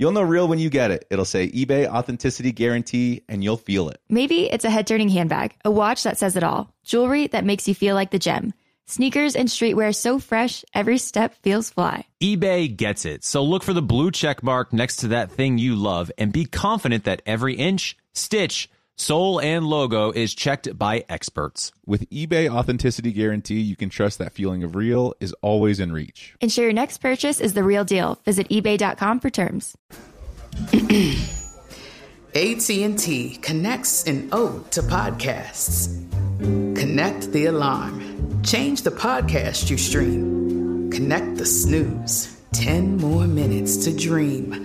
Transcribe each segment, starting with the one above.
You'll know real when you get it. It'll say eBay Authenticity Guarantee, and you'll feel it. Maybe it's a head turning handbag, a watch that says it all, jewelry that makes you feel like the gem, sneakers and streetwear so fresh, every step feels fly. eBay gets it. So look for the blue check mark next to that thing you love and be confident that every inch, stitch, sole, and logo is checked by experts. With eBay Authenticity Guarantee, you can trust that feeling of real is always in reach. Ensure your next purchase is the real deal. Visit eBay.com for terms. AT&T connects an ode to podcasts. Connect the alarm. Change the podcast you stream. Connect the snooze. 10 more minutes to dream.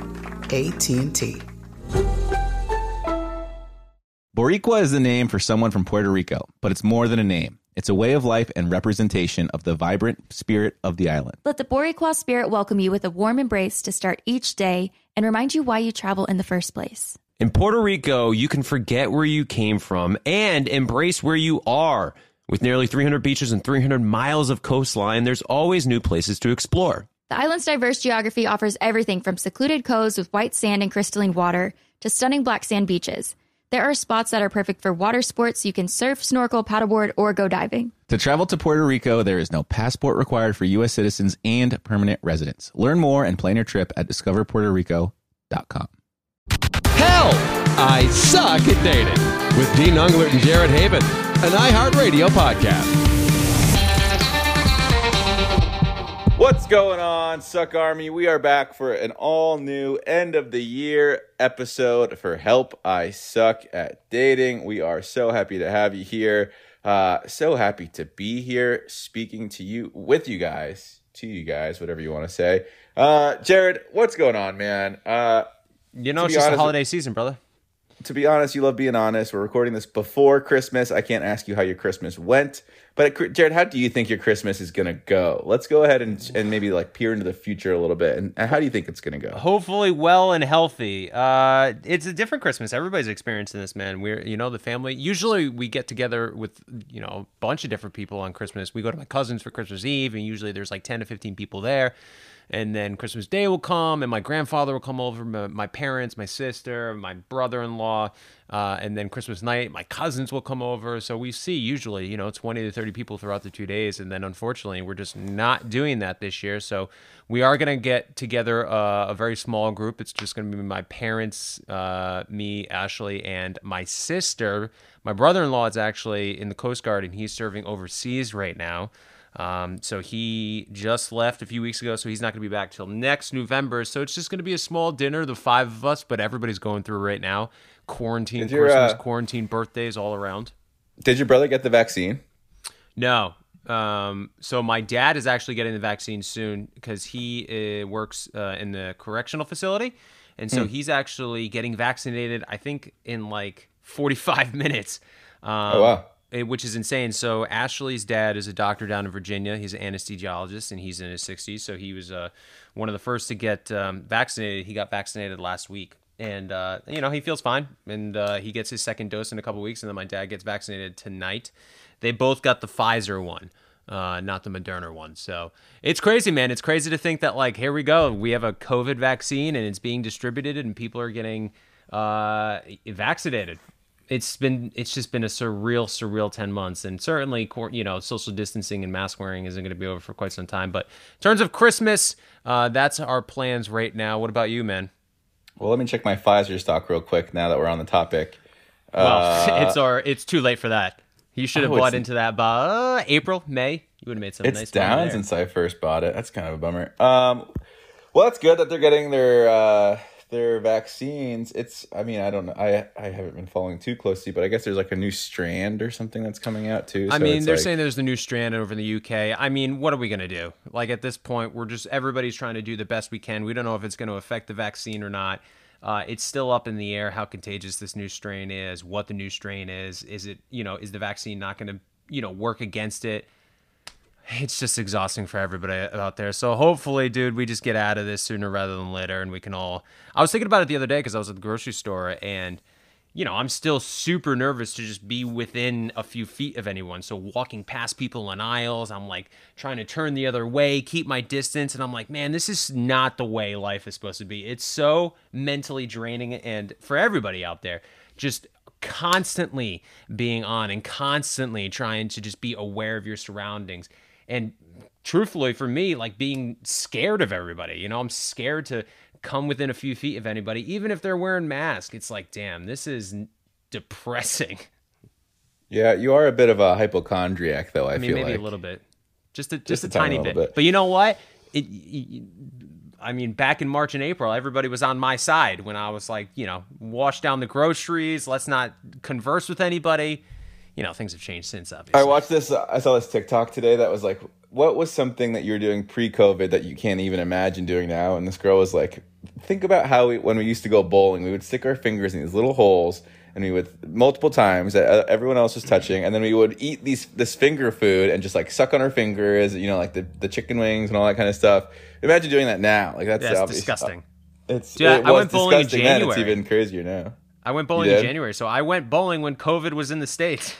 AT&T. Boricua is the name for someone from Puerto Rico, but it's more than a name. It's a way of life and representation of the vibrant spirit of the island. Let the Boricua spirit welcome you with a warm embrace to start each day and remind you why you travel in the first place. In Puerto Rico, you can forget where you came from and embrace where you are. With nearly 300 beaches and 300 miles of coastline, there's always new places to explore. The island's diverse geography offers everything from secluded coves with white sand and crystalline water to stunning black sand beaches. There are spots that are perfect for water sports. You can surf, snorkel, paddleboard, or go diving. To travel to Puerto Rico, there is no passport required for U.S. citizens and permanent residents. Learn more and plan your trip at discoverpuertorico.com. Help, I suck at dating with Dean Unglert and Jared Haibon, an iHeartRadio podcast. What's going on, Suck Army? We are back for an all new end of the year episode for Help I Suck at Dating. We are so happy to have you here. Uh, so happy to be here speaking to you, with you guys, to you guys, whatever you want to say. Uh, Jared, what's going on, man? Uh, You know, it's just a honest- holiday season, brother. To be honest, you love being honest. We're recording this before Christmas. I can't ask you how your Christmas went, but Jared, how do you think your Christmas is gonna go? Let's go ahead and and maybe like peer into the future a little bit. And, how do you think it's gonna go? Hopefully, well and healthy. Uh, it's a different Christmas. Everybody's experiencing this, man. We're, you know, the family. Usually, we get together with, you know, a bunch of different people on Christmas. We go to my cousin's for Christmas Eve, and usually there's like ten to fifteen people there. And then Christmas Day will come, and my grandfather will come over, my, my parents, my sister, my brother-in-law, uh, and then Christmas night, my cousins will come over. So we see usually, you know, 20 to 30 people throughout the two days. And then unfortunately, we're just not doing that this year. So we are going to get together uh, a very small group. It's just going to be my parents, uh, me, Ashley, and my sister. My brother in law is actually in the Coast Guard and he's serving overseas right now. Um, so he just left a few weeks ago, so he's not going to be back till next November. So it's just going to be a small dinner, the five of us, but everybody's going through right now. Quarantine, your, Christmas, uh, quarantine, birthdays all around. Did your brother get the vaccine? No. Um, so my dad is actually getting the vaccine soon because he uh, works uh, in the correctional facility, and so he's actually getting vaccinated. I think in like 45 minutes. Um, Oh, wow. It- which is insane. So Ashley's dad is a doctor down in Virginia. He's an anesthesiologist, and he's in his 60s. So he was uh, one of the first to get um, vaccinated. He got vaccinated last week, and uh, you know he feels fine. And uh, he gets his second dose in a couple weeks, and then my dad gets vaccinated tonight. They both got the Pfizer one. Uh, not the Moderna one. So it's crazy, man. It's crazy to think that, like, here we go. We have a COVID vaccine and it's being distributed and people are getting uh, vaccinated it's been it's just been a surreal surreal 10 months. And certainly you know social distancing and mask wearing isn't going to be over for quite some time. But in terms of christmas uh, that's our plans right now. What about you man? Well, let me check my Pfizer stock real quick now that we're on the topic. well it's our it's too late for that. You should have Oh, bought into that by uh, april may. You would have made some It's nice down since I first bought it. That's kind of a bummer. Um, well, that's good that they're getting their uh, their vaccines. It's, I mean, I don't know. I I haven't been following too closely, but I guess there's like a new strand or something that's coming out too. I so mean, they're like- saying there's the new strand over in the UK. I mean, what are we going to do? Like at this point, we're just everybody's trying to do the best we can. We don't know if it's going to affect the vaccine or not. Uh, it's still up in the air how contagious this new strain is, what the new strain is. Is it, you know, is the vaccine not going to, you know, work against it? It's just exhausting for everybody out there. So hopefully, dude, we just get out of this sooner rather than later, and we can all. I was thinking about it the other day because I was at the grocery store, and you know, I'm still super nervous to just be within a few feet of anyone. So walking past people in aisles, I'm like trying to turn the other way, keep my distance, and I'm like, man, this is not the way life is supposed to be. It's so mentally draining, and for everybody out there, just constantly being on and constantly trying to just be aware of your surroundings. And truthfully, for me, like being scared of everybody, you know, I'm scared to come within a few feet of anybody, even if they're wearing masks. It's like, damn, this is depressing. Yeah, you are a bit of a hypochondriac, though. I, I mean, feel maybe like a little bit, just a just, Just a, a tiny, tiny bit. bit. But you know what? It, it, I mean, back in March and April, everybody was on my side when I was like, you know, wash down the groceries. Let's not converse with anybody. You know, things have changed since, obviously. I watched this. I saw this TikTok today that was like, "What was something that you were doing pre-COVID that you can't even imagine doing now?" And this girl was like, "Think about how we, when we used to go bowling, we would stick our fingers in these little holes, and we would multiple times that uh, everyone else was touching, and then we would eat these this finger food and just like suck on our fingers, you know, like the the chicken wings and all that kind of stuff. Imagine doing that now. Like that's disgusting. It's Dude, it I went bowling in disgusting then. It's even crazier now. I went bowling in? January, so I went bowling when COVID was in the states.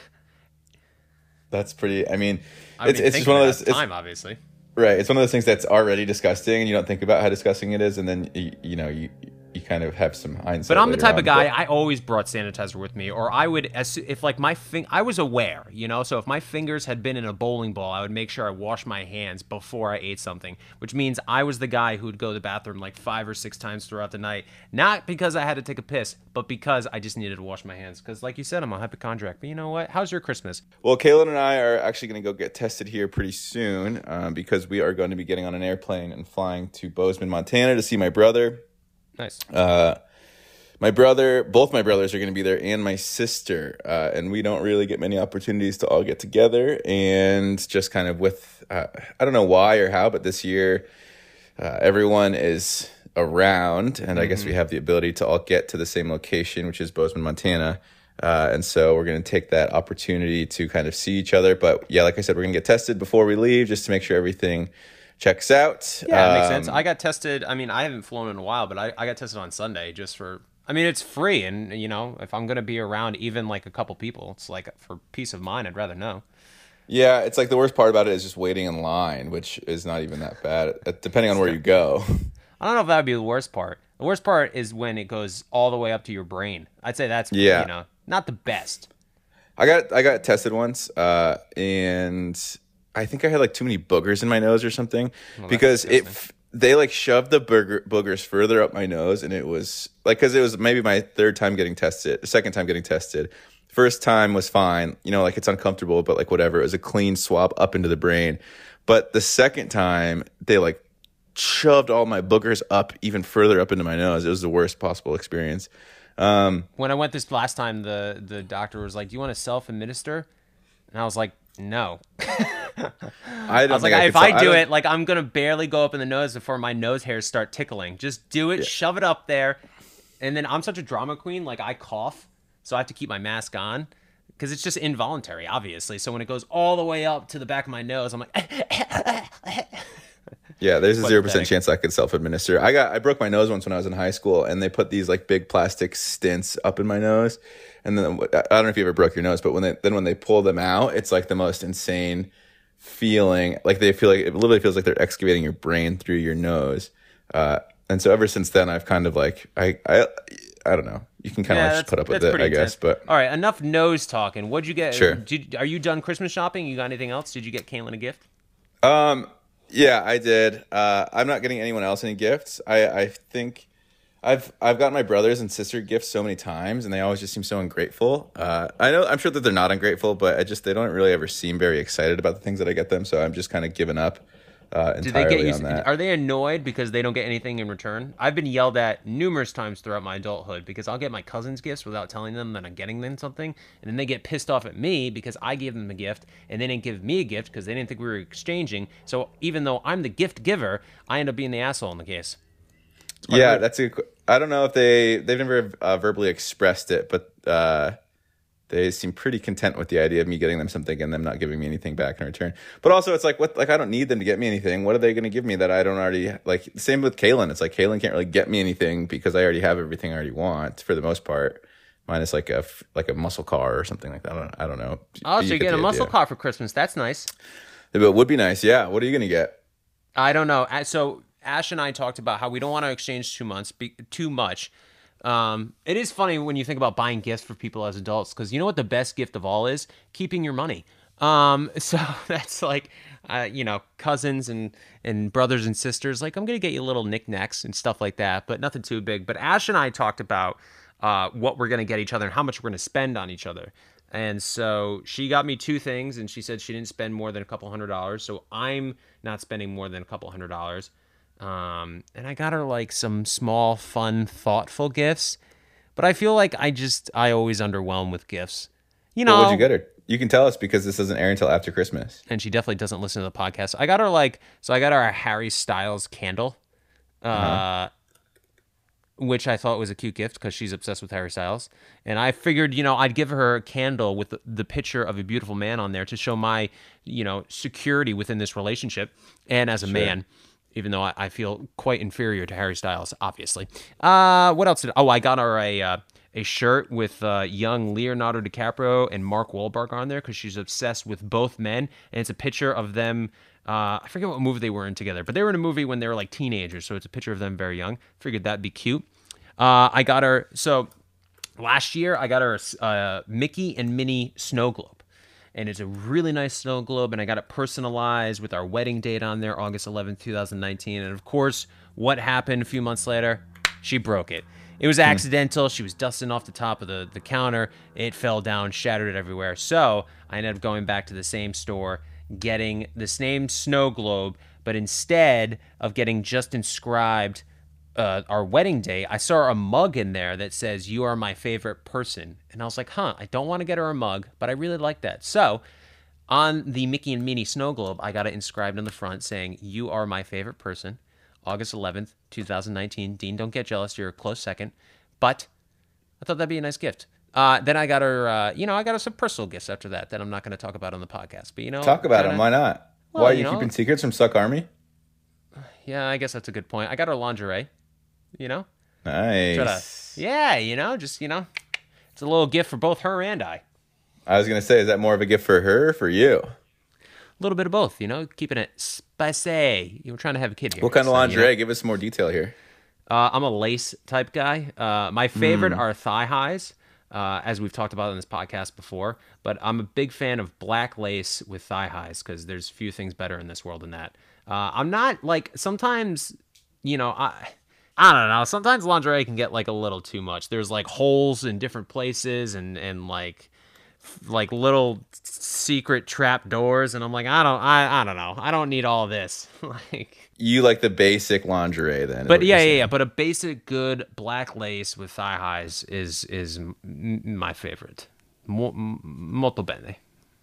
That's pretty. I mean, I it's mean, it's just one of those. It's, time, obviously. Right. It's one of those things that's already disgusting, and you don't think about how disgusting it is, and then you, you know you you kind of have some hindsight. But I'm the type on, of guy but- I always brought sanitizer with me, or I would as if like my fing I was aware, you know. So if my fingers had been in a bowling ball, I would make sure I washed my hands before I ate something, which means I was the guy who would go to the bathroom like five or six times throughout the night, not because I had to take a piss, but because I just needed to wash my hands. Because like you said, I'm a hypochondriac. But you know what? How's your Christmas? Well, Caelynn and I are actually going to go get tested here pretty soon um, because we are going to be getting on an airplane and flying to Bozeman, Montana, to see my brother. Nice. Uh, my brother, both my brothers are going to be there, and my sister. Uh, and we don't really get many opportunities to all get together. And just kind of with, uh, I don't know why or how, but this year, uh, everyone is around, and I guess we have the ability to all get to the same location, which is Bozeman, Montana. Uh, and so we're going to take that opportunity to kind of see each other. But yeah, like I said, we're going to get tested before we leave just to make sure everything checks out. Yeah, it makes sense. Um, I got tested. I mean, I haven't flown in a while, but I, I got tested on Sunday just for. I mean, it's free, and you know, if I'm gonna be around even like a couple people, it's like for peace of mind. I'd rather know. Yeah, it's like the worst part about it is just waiting in line, which is not even that bad, uh, depending on where you go. I don't know if that would be the worst part. The worst part is when it goes all the way up to your brain. I'd say that's Yeah. you know not the best. I got I got tested once, uh, and I think I had like too many boogers in my nose or something because it they like shoved the booger, boogers further up my nose, and it was like because it was maybe my third time getting tested, second time getting tested. First time was fine, you know, like it's uncomfortable, but like whatever. It was a clean swab up into the brain. But the second time, they like shoved all my boogers up even further up into my nose. It was the worst possible experience. Um, When I went this last time, the the doctor was like, "Do you want to self administer?" And I was like, "No." I, don't I was like, think if could I do it, like I'm gonna barely go up in the nose before my nose hairs start tickling. Just do it, shove it up there, and then I'm such a drama queen. Like I cough, so I have to keep my mask on because it's just involuntary, obviously. So when it goes all the way up to the back of my nose, I'm like, Yeah, there's a zero percent chance I could self administer. I got I broke my nose once when I was in high school, and they put these like big plastic stints up in my nose, and then I don't know if you ever broke your nose, but when they then when they pull them out, it's like the most insane feeling. Like they feel like it literally feels like they're excavating your brain through your nose. Uh, and so ever since then, I've kind of like I I I don't know. You can kind of yeah, like just put up with it, I guess. But all right, enough nose talking. What'd you get? Sure. Did, are you done Christmas shopping? You got anything else? Did you get Caelynn a gift? Um, yeah, I did. Uh, I'm not getting anyone else any gifts. I, I think I've I've got my brothers and sister gifts so many times, and they always just seem so ungrateful. Uh, I know I'm sure that they're not ungrateful, but I just they don't really ever seem very excited about the things that I get them. So I'm just kind of giving up uh, Do they get you? Are they annoyed because they don't get anything in return? I've been yelled at numerous times throughout my adulthood because I'll get my cousins gifts without telling them that I'm getting them something, and then they get pissed off at me because I gave them a gift and they didn't give me a gift because they didn't think we were exchanging. So even though I'm the gift giver, I end up being the asshole in the case. Yeah, that's a. I don't know if they they've never uh, verbally expressed it, but uh, they seem pretty content with the idea of me getting them something and them not giving me anything back in return. But also, it's like what like I don't need them to get me anything. What are they going to give me that I don't already like? Same with Caelynn. It's like Caelynn can't really get me anything because I already have everything I already want for the most part. Minus like a like a muscle car or something like that. I don't, I don't know. Oh, You so you get a muscle idea. car for Christmas. That's nice. But it would be nice. Yeah. What are you going to get? I don't know. So Ash and I talked about how we don't want to exchange too months, be, too much. Um, it is funny when you think about buying gifts for people as adults because you know what the best gift of all is? Keeping your money. Um, so that's like, uh, you know, cousins and and brothers and sisters. Like, I'm gonna get you little knickknacks and stuff like that, but nothing too big. But Ash and I talked about uh, what we're gonna get each other and how much we're gonna spend on each other. And so she got me two things, and she said she didn't spend more than a couple hundred dollars. So I'm not spending more than a couple hundred dollars. Um, and I got her like some small, fun, thoughtful gifts. But I feel like I just I always underwhelm with gifts. You know, What would you get her? You can tell us because this doesn't air until after Christmas. and she definitely doesn't listen to the podcast. I got her like so I got her a Harry Styles candle. Uh which I thought was a cute gift because she's obsessed with Harry Styles. And I figured, you know, I'd give her a candle with the, the picture of a beautiful man on there to show my, you know, security within this relationship and as a man, even though I, I feel quite inferior to Harry Styles, obviously. Uh, what else did? Oh, I got her a uh, a shirt with uh, young Leonardo DiCaprio and Mark Wahlberg on there because she's obsessed with both men, and it's a picture of them. Uh, I forget what movie they were in together, but they were in a movie when they were like teenagers, so it's a picture of them very young. Figured that'd be cute. Uh, I got her so last year I got her uh, Mickey and Minnie snow globe, and it's a really nice snow globe, and I got it personalized with our wedding date on there, August 11th, 2019. And of course, what happened a few months later? She broke it. It was hmm. accidental. She was dusting off the top of the, the counter. It fell down, shattered it everywhere. So I ended up going back to the same store, getting the same snow globe, but instead of getting just inscribed uh, our wedding day, I saw a mug in there that says, You are my favorite person. And I was like, Huh, I don't want to get her a mug, but I really like that. So on the Mickey and Minnie snow globe, I got it inscribed on the front saying, You are my favorite person. August 11th, 2019. Dean, don't get jealous. You're a close second. But I thought that'd be a nice gift. Uh, then I got her, uh, you know, I got her some personal gifts after that that I'm not going to talk about on the podcast. But, you know, Talk about kinda- them. Why not? Well, Why are you you, know- keeping secrets from Suck Army? Yeah, I guess that's a good point. I got her lingerie, you know? Nice. To- yeah, you know, just, you know, it's a little gift for both her and I. I was gonna say, is that more of a gift for her or for you? A little bit of both, you know, keeping it spicy. You were trying to have a kid here. What kind of so, you know. lingerie? Give us some more detail here. Uh, I'm a lace type guy. Uh, my favorite are thigh highs, uh, as we've talked about in this podcast before. But I'm a big fan of black lace with thigh highs because there's few things better in this world than that. Uh, I'm not like sometimes, you know, I. I don't know. Sometimes lingerie can get like a little too much. There's like holes in different places and and like like little secret trap doors and I'm like I don't I I don't know. I don't need all this. like You like the basic lingerie then? but yeah, yeah, yeah. But a basic good black lace with thigh highs is is my favorite. Molto bene,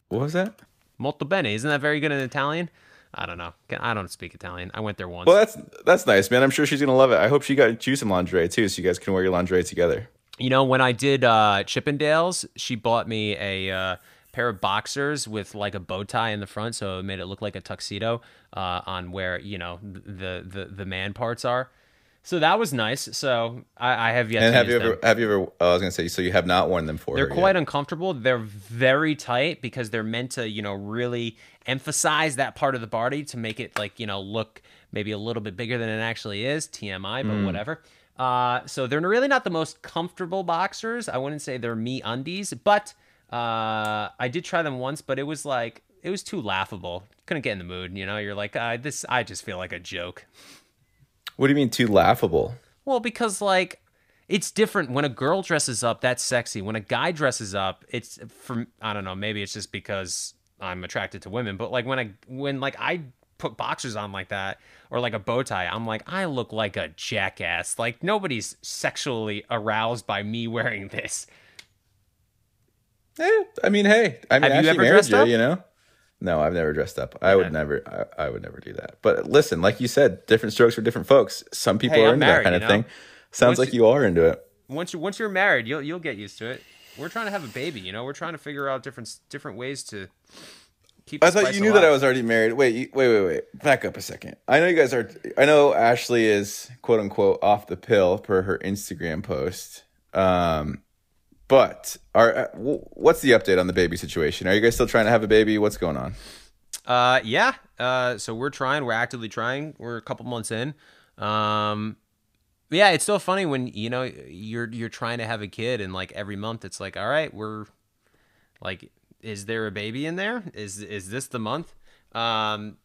What was that? molto bene. Isn't that very good in Italian? I don't know. I don't speak Italian. I went there once. Well, that's that's nice, man. I'm sure she's gonna love it. I hope she got you some lingerie too, so you guys can wear your lingerie together. You know, when I did uh, Chippendales, she bought me a uh, pair of boxers with like a bow tie in the front, so it made it look like a tuxedo uh, on where you know the the the man parts are. So that was nice. So I, I have yet And to have you them. ever have you ever? Oh, I was gonna say, so you have not worn them for They're quite yet. uncomfortable. They're very tight because they're meant to, you know, really emphasize that part of the body to make it like, you know, look maybe a little bit bigger than it actually is. TMI, but whatever. Uh, so they're really not the most comfortable boxers. I wouldn't say they're MeUndies, but uh, I did try them once, but it was like it was too laughable. Couldn't get in the mood. You know, you're like, uh, this. I just feel like a joke. What do you mean too laughable? Well, because like it's different when a girl dresses up, that's sexy. When a guy dresses up, it's from I don't know, maybe it's just because I'm attracted to women, but like when I when like I put boxers on like that or like a bow tie, I'm like I look like a jackass. Like nobody's sexually aroused by me wearing this. Eh, I mean, hey, I mean, Have you ever dressed you, up? you know. No, I've never dressed up. I would never. I, I would never do that. But listen, like you said, different strokes for different folks. Some people Hey, are I'm into married, that kind you of know? thing. Sounds Once like you are into it. once you once you're married, you'll you'll get used to it. We're trying to have a baby, you know. We're trying to figure out different different ways to keep. I thought you knew that I was already married. Wait, you- wait, wait, wait. Back up a second. I know you guys are. I know Ashley is quote unquote off the pill per her Instagram post. Um, but are uh, what's the update on the baby situation? Are you guys still trying to have a baby? What's going on? Uh, yeah. Uh, so we're trying. We're actively trying. We're a couple months in. Um, yeah, it's so funny when you know you're you're trying to have a kid, and like every month, it's like, all right, we're like, is there a baby in there? Is is this the month? Um,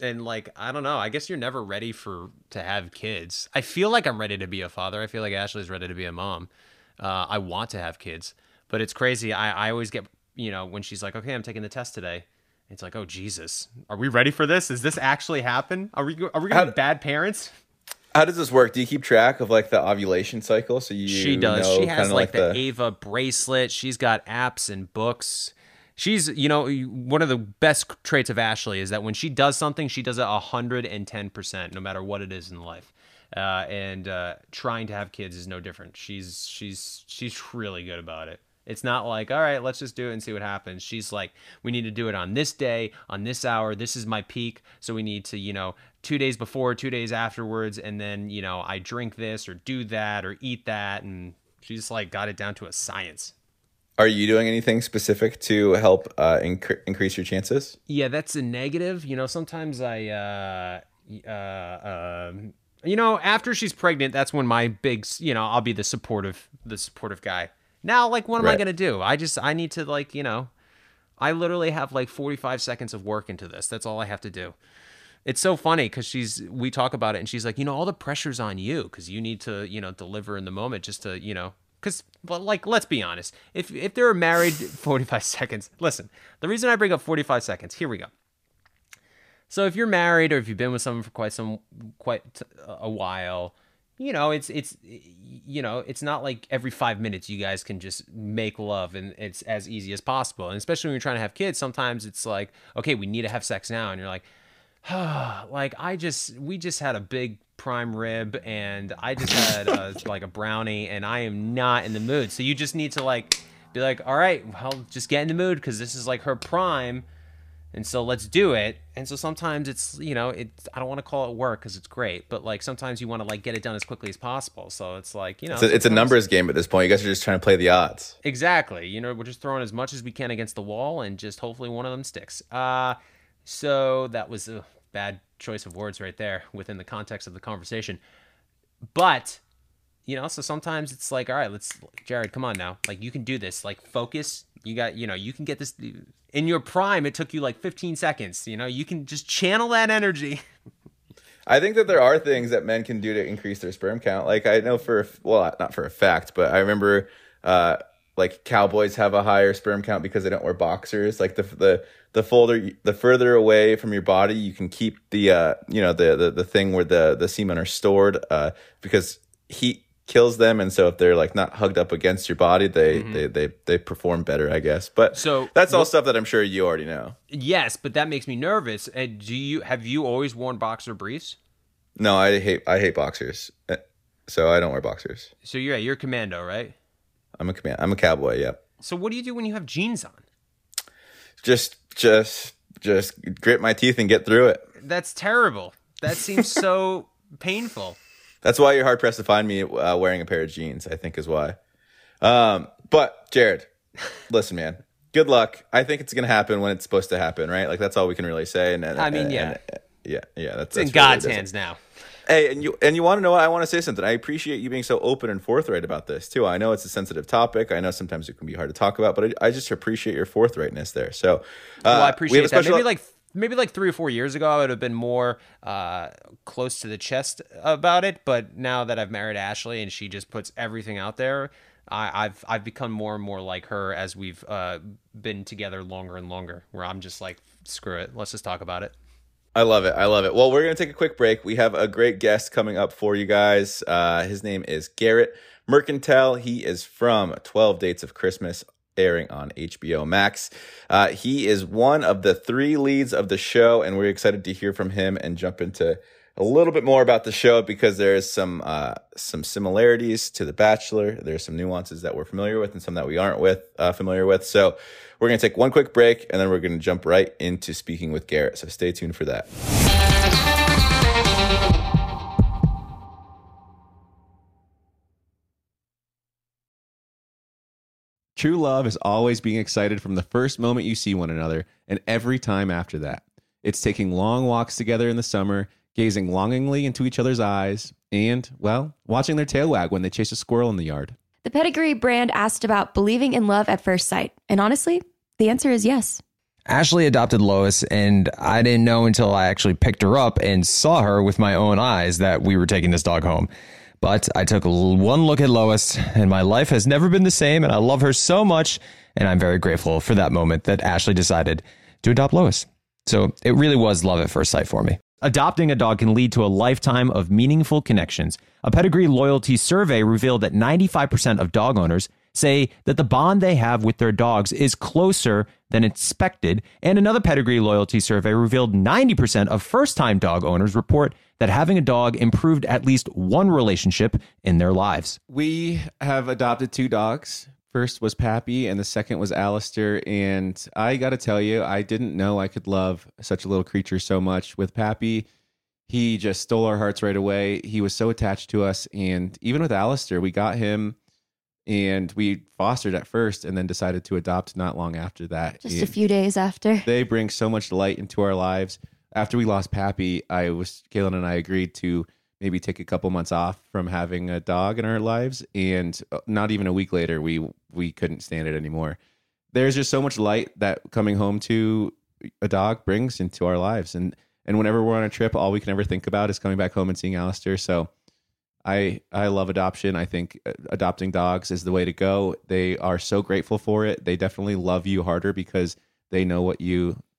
and like I don't know. I guess you're never ready for to have kids. I feel like I'm ready to be a father. I feel like Ashley's ready to be a mom. Uh, I want to have kids, but it's crazy. I I always get you know when she's like, okay, I'm taking the test today. It's like, oh Jesus, are we ready for this? Is this actually happen? Are we are we gonna be bad parents? How does this work? Do you keep track of like the ovulation cycle? So you she does. know She has kinda like, the, Ava bracelet. She's got apps and books. She's, you know, one of the best traits of Ashley is that when she does something, she does it hundred and ten percent, no matter what it is in life. Uh, and uh, trying to have kids is no different. She's she's she's really good about it. It's not like, all right, let's just do it and see what happens. She's like, we need to do it on this day, on this hour. This is my peak. So we need to, you know, two days before, two days afterwards. And then, you know, I drink this or do that or eat that. And she's like got it down to a science. Are you doing anything specific to help uh, incre- increase your chances? Yeah, that's a negative. You know, sometimes I, uh, uh, um, you know, after she's pregnant, that's when my big, you know, I'll be the supportive, the supportive guy. Now, like, what am I gonna do? I just, I need to, like, you know, I literally have like 45 seconds of work into this. That's all I have to do. It's so funny because she's, we talk about it and she's like, you know, all the pressure's on you because you need to, you know, deliver in the moment just to, you know, because, but like, let's be honest. If if they're married 45 seconds, listen, the reason I bring up 45 seconds, here we go. So if you're married or if you've been with someone for quite some quite a while, you know, it's it's you know, it's not like every 5 minutes you guys can just make love and it's as easy as possible. And especially when you're trying to have kids, sometimes it's like, okay, we need to have sex now and you're like, "Ah, like I just we just had a big prime rib and I just had a, like a brownie and I am not in the mood. So you just need to like be like, "All right, well, just get in the mood cuz this is like her prime." And so let's do it. And so sometimes it's you know it i don't want to call it work because it's great but like sometimes you want to like get it done as quickly as possible. So it's like you know It's a, it's a numbers game at this point. You guys are just trying to play the odds. exactly. You know we're just throwing as much as we can against the wall and just hopefully one of them sticks. Uh so that was a bad choice of words right there within the context of the conversation. But you know so sometimes it's like all right let's jared come on now. Like you can do this. Like focus. You got you know you can get this in your prime it took you like 15 seconds you know? You can just channel that energy. I think that there are things that men can do to increase their sperm count. Like I know for well, not for a fact, but I remember uh, like cowboys have a higher sperm count because they don't wear boxers. Like the the the folder the further away from your body, you can keep the uh, you know the, the the thing where the the semen are stored uh, because heat kills them, and so if they're like not hugged up against your body, they they, they they perform better, I guess. But So, that's all stuff that I'm sure you already know. yes but that makes me nervous and do you have you always worn boxer briefs No, I hate I hate boxers, Uh, so I don't wear boxers. so you're you're a commando right I'm a command. I'm a cowboy. Yep. so what do you do when you have jeans on Just, just, just grit my teeth and get through it. that's terrible that seems so painful That's why you're hard pressed to find me uh, wearing a pair of jeans. I think is why. Um, but Jared, listen, man. Good luck. I think it's gonna happen when it's supposed to happen, right? Like that's all we can really say. And, and I mean, and- yeah. and- yeah, yeah. That's, it. in that's really god's hands now Hey, and you and you want to know what? I want to say something. I appreciate you being so open and forthright about this too. I know it's a sensitive topic. I know sometimes it can be hard to talk about, but I, I just appreciate your forthrightness there. So, uh, well, I we have appreciate a that. Maybe like maybe like three or four years ago, I would have been more uh, close to the chest about it. But now that I've married Ashley and she just puts everything out there, I, I've I've become more and more like her as we've uh, been together longer and longer. Where I'm just like, screw it, let's just talk about it. I love it. I love it. Well, we're to take a quick break. We have a great guest coming up for you guys. Uh, his name is Garrett Marcantel. He is from 12 Dates of Christmas, airing on HBO Max. Uh, he is one of the three leads of the show, and we're excited to hear from him and jump into a little bit more about the show because there's some uh, some similarities to The Bachelor. There's some nuances that we're familiar with and some that we aren't with uh, familiar with. So we're gonna take one quick break and then we're gonna jump right into speaking with Garrett. So stay tuned for that. True love is always being excited from the first moment you see one another and every time after that. It's taking long walks together in the summer, gazing longingly into each other's eyes, and, well, watching their tail wag when they chase a squirrel in the yard. The Pedigree brand asked about believing in love at first sight. And honestly, the answer is yes. Ashley adopted Lois, and I didn't know until I actually picked her up and saw her with my own eyes that we were taking this dog home. But I took one look at Lois, and my life has never been the same, and I love her so much. And I'm very grateful for that moment that Ashley decided to adopt Lois. So it really was love at first sight for me. Adopting a dog can lead to a lifetime of meaningful connections. A pedigree loyalty survey revealed that 95% of dog owners say that the bond they have with their dogs is closer than expected. And another pedigree loyalty survey revealed 90% of first time dog owners report that having a dog improved at least one relationship in their lives. We have adopted two dogs. First was Pappy, and the second was Alistair. And I got to tell you, I didn't know I could love such a little creature so much. With Pappy, he just stole our hearts right away. He was so attached to us. And even with Alistair, we got him and we fostered at first and then decided to adopt not long after that. Just a few days after. They bring so much light into our lives. After we lost Pappy, I was Caelynn and I agreed to maybe take a couple months off from having a dog in our lives, and uh, not even a week later, we we couldn't stand it anymore. There's just so much light that coming home to a dog brings into our lives, and and whenever we're on a trip, all we can ever think about is coming back home and seeing Alistair. So I I love adoption. I think uh, adopting dogs is the way to go. They are so grateful for it. They definitely love you harder because they know what you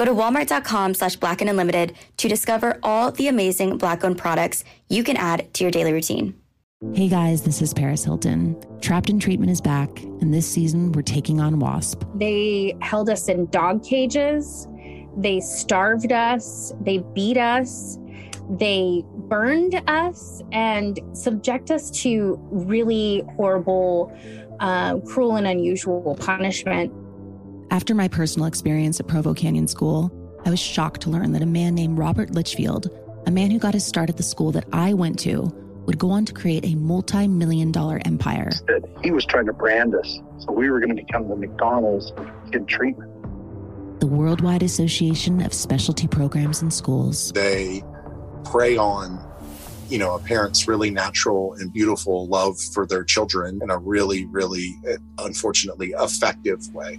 Go to walmart.com slash black and unlimited to discover all the amazing black owned products you can add to your daily routine. Hey guys, this is Paris Hilton. Trapped in Treatment is back, and this season we're taking on WASP. They held us in dog cages. They starved us. They beat us. They burned us and subject us to really horrible, uh, cruel, and unusual punishment. After my personal experience at Provo Canyon School, I was shocked to learn that a man named Robert Lichfield, a man who got his start at the school that I went to, would go on to create a multi million dollar empire. That he was trying to brand us. So we were going to become the McDonald's of kid treatment. The Worldwide Association of Specialty Programs and Schools. They prey on, you know, a parent's really natural and beautiful love for their children in a really, really, eh, unfortunately, effective way.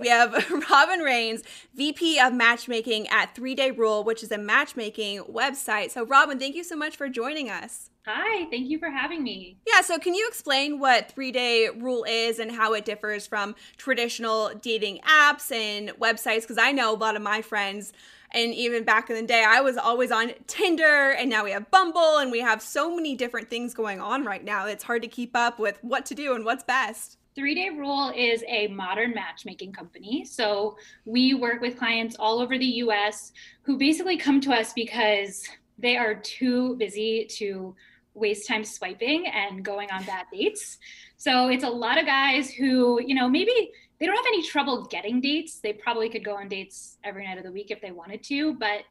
We have Robin Rains, VP of Matchmaking at Three Day Rule, which is a matchmaking website. So, Robin, thank you so much for joining us. Hi, thank you for having me. Yeah, so can you explain what three day rule is and how it differs from traditional dating apps and websites? Because I know a lot of my friends, and even back in the day, I was always on Tinder, and now we have Bumble, and we have so many different things going on right now. It's hard to keep up with what to do and what's best. Three Day Rule is a modern matchmaking company. So we work with clients all over the US who basically come to us because they are too busy to waste time swiping and going on bad dates. So it's a lot of guys who, you know, maybe they don't have any trouble getting dates. They probably could go on dates every night of the week if they wanted to, but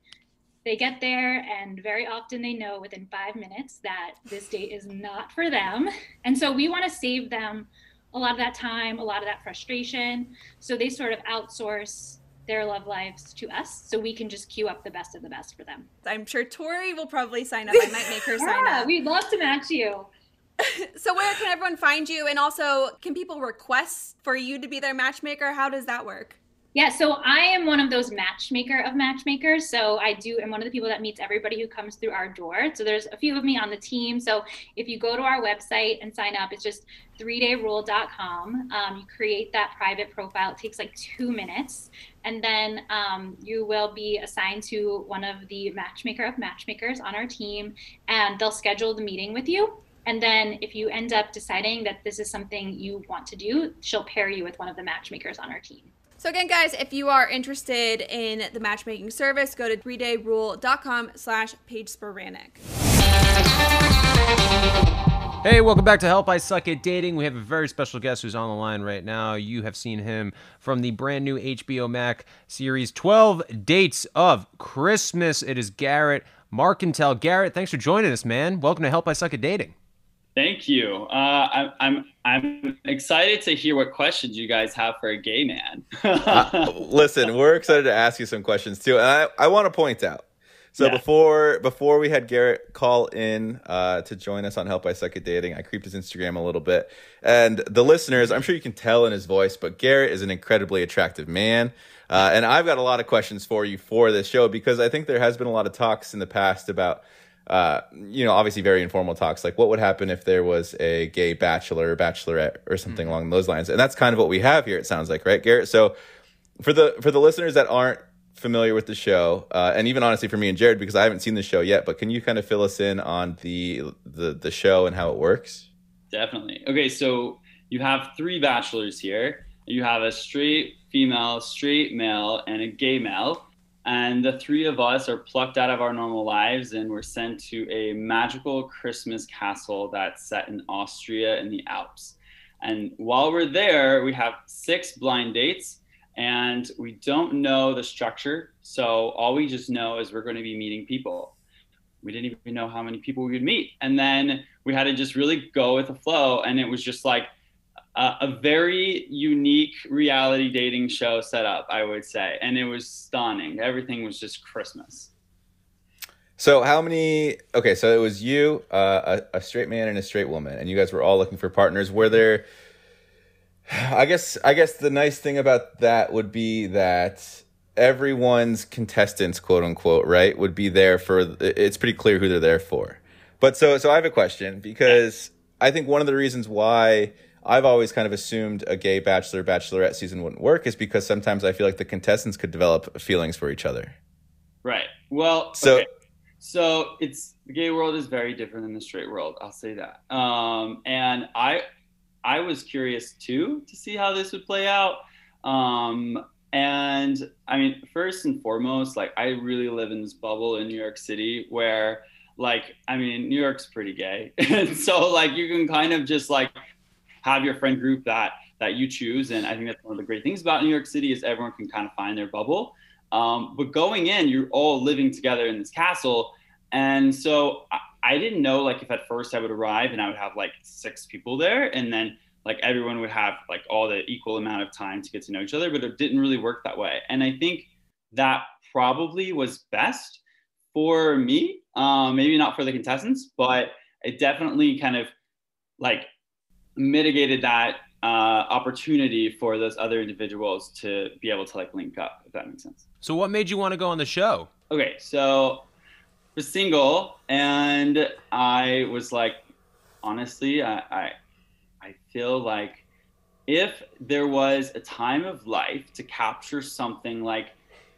they get there and very often they know within five minutes that this date is not for them. And so we want to save them a lot of that time, a lot of that frustration. So they sort of outsource their love lives to us so we can just queue up the best of the best for them. I'm sure Tori will probably sign up. I might make her sign Yeah, up. We'd love to match you. so where can everyone find you? And also, can people request for you to be their matchmaker? How does that work? Yeah, so I am one of those matchmaker of matchmakers. So I do am one of the people that meets everybody who comes through our door. So there's a few of me on the team. So if you go to our website and sign up, it's just 3dayrule.com. Um, you create that private profile. It takes like two minutes. And then um, you will be assigned to one of the matchmaker of matchmakers on our team, and they'll schedule the meeting with you. And then if you end up deciding that this is something you want to do, she'll pair you with one of the matchmakers on our team. So again, guys, if you are interested in the matchmaking service, go to 3dayrule.com slash page sporanic. Hey, welcome back to Help I Suck at Dating. We have a very special guest who's on the line right now. You have seen him from the brand new HBO Max series 12 Dates of Christmas. It is Garrett Marcantel. Garrett, thanks for joining us, man. Welcome to Help I Suck at Dating. Thank you. Uh, I'm, I'm I'm excited to hear what questions you guys have for a gay man. Uh, listen, we're excited to ask you some questions too. And I, I want to point out. So Yeah. before before we had Garrett call in uh, to join us on Help I Suck at Dating, I creeped his Instagram a little bit. And the listeners, I'm sure you can tell in his voice, but Garrett is an incredibly attractive man. Uh, and I've got a lot of questions for you for this show because I think there has been a lot of talks in the past about uh, you know, obviously very informal talks, like what would happen if there was a gay bachelor or bachelorette or something along those lines. And that's kind of what we have here, it sounds like, right, Garrett? So for the for the listeners that aren't familiar with the show, uh, and even honestly for me and Jared, because I haven't seen the show yet, but can you kind of fill us in on the the, the show and how it works? Definitely. Okay, so you have three bachelors here. You have a straight female, straight male, and a gay male. And the three of us are plucked out of our normal lives and we're sent to a magical Christmas castle that's set in Austria in the Alps. And while we're there, we have six blind dates and we don't know the structure. So all we just know is we're going to be meeting people we didn't even know how many people we would meet. And then we had to just really go with the flow. And it was just like a, a very unique reality dating show set up, I would say. And it was stunning. Everything was just Christmas. So how many? Okay, so it was you, uh, a, a straight man and a straight woman, and you guys were all looking for partners. Were there? I guess I guess the nice thing about that would be that everyone's contestants, quote unquote, right, would be there for. It's pretty clear who they're there for. But so so I have a question because I think one of the reasons why I've always kind of assumed a gay bachelor bachelorette season wouldn't work is because sometimes I feel like the contestants could develop feelings for each other. Right. Well, So- okay. so it's the gay world is very different than the straight world. I'll say that. Um, and I, I was curious too to see how this would play out. Um, and I mean, first and foremost, like I really live in this bubble in New York City where, like, I mean, New York's pretty gay, and so like you can kind of just like have your friend group that that you choose. And i think that's one of the great things about new york city is everyone can kind of find their bubble. Um, but going in you're all living together in this castle. And so I, I didn't know like if at first i would arrive and i would have like six people there and then like everyone would have like all the equal amount of time to get to know each other but it didn't really work that way. And i think that probably was best for me um, maybe not for the contestants but it definitely kind of like mitigated that uh, opportunity for those other individuals to be able to like link up if that makes sense So, what made you want to go on the show? okay so was single, and I was like, honestly, I, I, I feel like if there was a time of life to capture something like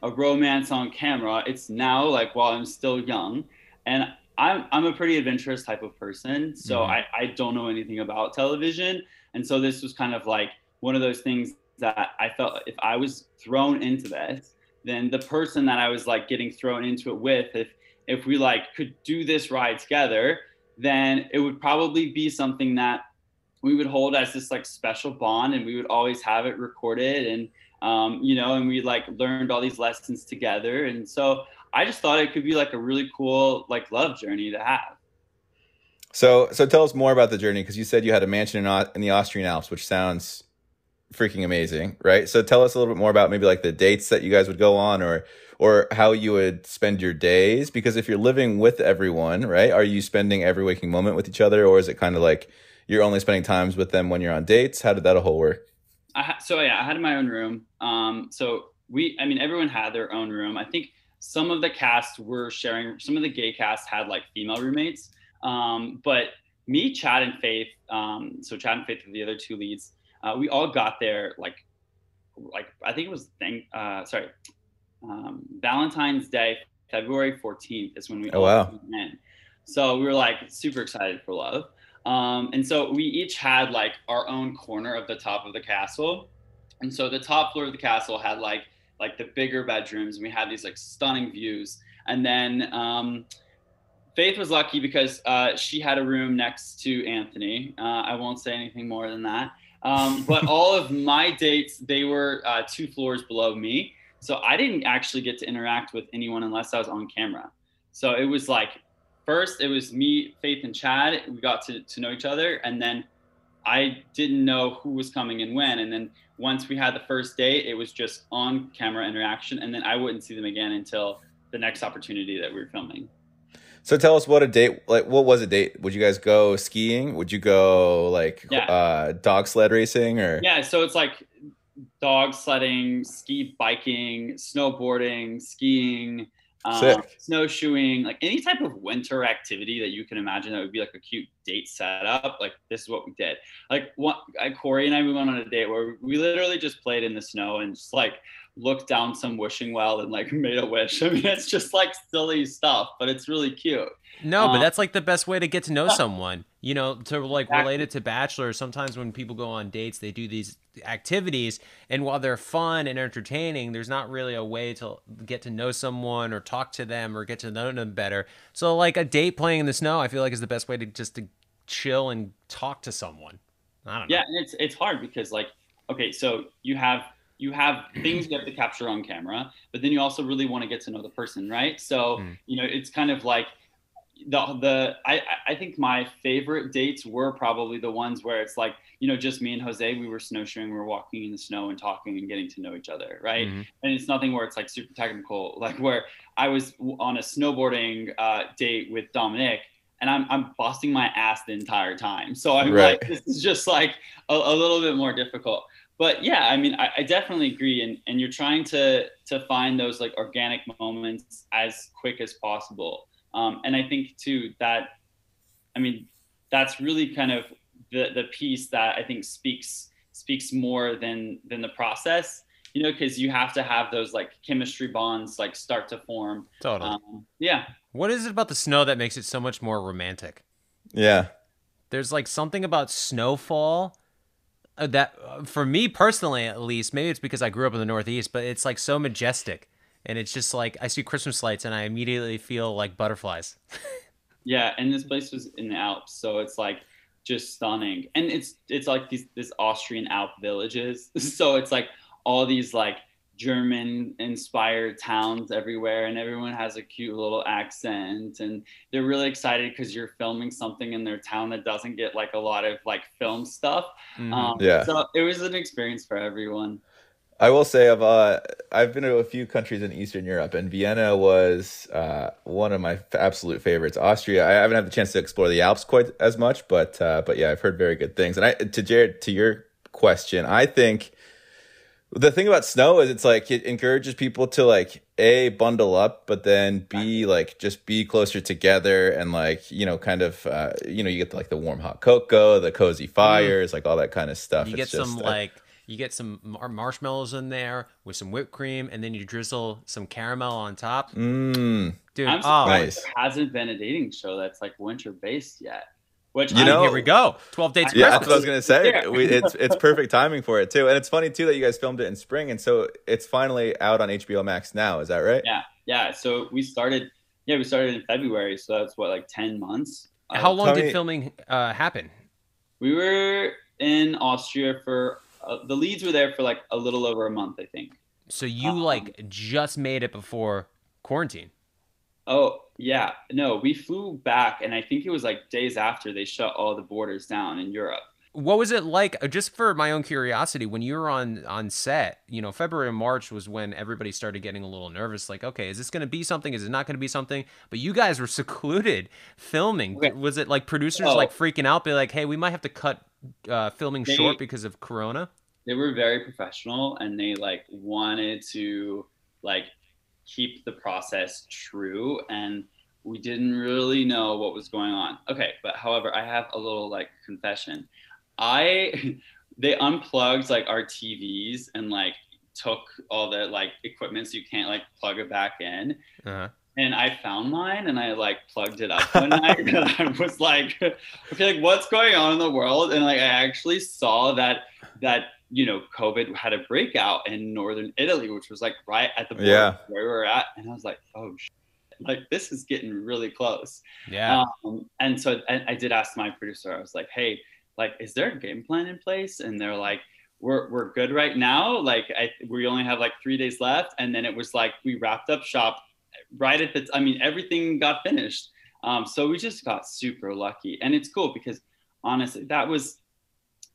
a romance on camera, it's now like while I'm still young, and I'm I'm a pretty adventurous type of person, so Mhm. I I don't know anything about television, and so this was kind of like one of those things that I felt if I was thrown into this, then the person that I was like getting thrown into it with, if if we like could do this ride together, then it would probably be something that we would hold as this like special bond and we would always have it recorded and um, you know and we like learned all these lessons together and so i just thought it could be like a really cool like love journey to have So, so tell us more about the journey because you said you had a mansion in, in the Austrian Alps, which sounds freaking amazing, right? So, tell us a little bit more about maybe like the dates that you guys would go on, or or how you would spend your days. Because if you're living with everyone, right, are you spending every waking moment with each other, or is it kind of like you're only spending times with them when you're on dates? How did that whole work? I ha- so yeah, I had my own room. Um, so we, I mean, everyone had their own room. I think some of the cast were sharing. Some of the gay cast had like female roommates. Um, but me, Chad, and Faith. Um, so Chad and Faith were the other two leads. Uh, we all got there like, like I think it was thank. Uh, sorry, um, Valentine's Day, February fourteenth is when we Oh, all wow. came in. So we were like super excited for love. Um, and so we each had like our own corner of the top of the castle. And so the top floor of the castle had like like the bigger bedrooms and we had these like stunning views. And then um, Faith was lucky because uh, she had a room next to Anthony. Uh, I won't say anything more than that. Um, but all of my dates, they were uh, two floors below me. So I didn't actually get to interact with anyone unless I was on camera. So it was like, first it was me, Faith, and Chad. We got to, to know each other. And then I didn't know who was coming and when. And then once we had the first date, it was just on camera interaction. And then I wouldn't see them again until the next opportunity that we were filming. So, tell us what a date like. What was a date? Would you guys go skiing? Would you go like Yeah. uh, dog sled racing or? Yeah, so it's like dog sledding, ski biking, snowboarding, skiing, um, snowshoeing, like any type of winter activity that you can imagine that would be like a cute date setup. Like this is what we did. Like one, I, Corey and I, we went on a date where we literally just played in the snow and just like looked down some wishing well and like made a wish. I mean, it's just like silly stuff, but it's really cute. No, but Um, that's like the best way to get to know someone. You know, to like relate it to Bachelor. Sometimes when people go on dates, they do these activities, and while they're fun and entertaining, there's not really a way to get to know someone or talk to them or get to know them better. So, like a date playing in the snow, I feel like is the best way to just to chill and talk to someone. I don't know. yeah and it's it's hard because like okay so you have you have things you have to capture on camera but then you also really want to get to know the person right so Mm. you know it's kind of like the the I I- think my favorite dates were probably the ones where it's like you know just me and Jose we were snowshoeing we were walking in the snow and talking and getting to know each other right Mhm. and it's nothing where it's like super technical like where I was on a snowboarding uh, date with Dominic and I'm I'm busting my ass the entire time so I'm Right. like this is just like a, a little bit more difficult but yeah i mean I, I definitely agree and, and you're trying to to find those like organic moments as quick as possible um, and i think too that i mean that's really kind of the the piece that i think speaks speaks more than than the process you know because you have to have those like chemistry bonds like start to form Totally. um, yeah What is it about the snow that makes it so much more romantic? Yeah. There's like something about snowfall uh, that, uh, for me personally at least, maybe it's because I grew up in the Northeast, but it's like so majestic. And it's just like I see Christmas lights and I immediately feel like butterflies. Yeah, and this place was in the Alps, so it's like just stunning. And it's it's like these this Austrian Alp villages. So it's like all these like German inspired towns everywhere and everyone has a cute little accent and they're really excited because you're filming something in their town that doesn't get like a lot of like film stuff. Mhm. Um, Yeah. So it was an experience for everyone. I will say I've uh, I've been to a few countries in Eastern Europe, and Vienna was uh, one of my f- absolute favorites. Austria, I haven't had the chance to explore the Alps quite as much, but uh, but yeah, I've heard very good things. And I to Jared, to your question, I think The thing about snow is it's like it encourages people to like a bundle up, but then b like just be closer together and like you know kind of uh, you know you get the, like the warm hot cocoa, the cozy fires, like all that kind of stuff. You It's get some just, uh, like you get some mar- marshmallows in there with some whipped cream, and then you drizzle some caramel on top. Mm. Dude, I'm oh, surprised there hasn't been a dating show that's like winter based yet. Which You I'm- know- here we go. Twelve dates. Yeah, that's what I was gonna say. We, it's it's perfect timing for it too, and it's funny too that you guys filmed it in spring, and so it's finally out on HBO Max now. Is that right? Yeah, yeah. So we started. Yeah, we started in February, so that's what like ten months. How long did filming uh, happen? We were in Austria for uh, the leads were there for like a little over a month, I think. So you Um, like just made it before quarantine. Oh yeah, no, we flew back, and I think it was like days after they shut all the borders down in Europe. What was it like? uh, Just for my own curiosity, when you were on on set, you know, February and March was when everybody started getting a little nervous. Like, okay, is this going to be something? Is it not going to be something? But you guys were secluded filming. Was it like producers Oh. like freaking out, be like, hey, we might have to cut uh, filming They- short because of Corona? they were very professional and they like wanted to like keep the process true and we didn't really know what was going on okay but however i have a little like confession i they unplugged like our tvs and like took all the like equipment so you can't like plug it back in Uh-huh. and I found mine and I like plugged it up one night and I was like, okay, like what's going on in the world? And like I actually saw that that you know COVID had a breakout in northern Italy, which was like right at the border Yeah. where we were at, and I was like, oh, shit. like this is getting really close. Yeah. Um, and so I, I did ask my producer. I was like, hey, like, is there a game plan in place? And they're like. We're, we're good right now. Like I, we only have like three days left, and then it was like we wrapped up shop right at the. I mean, everything got finished. Um, so we just got super lucky, and it's cool because honestly, that was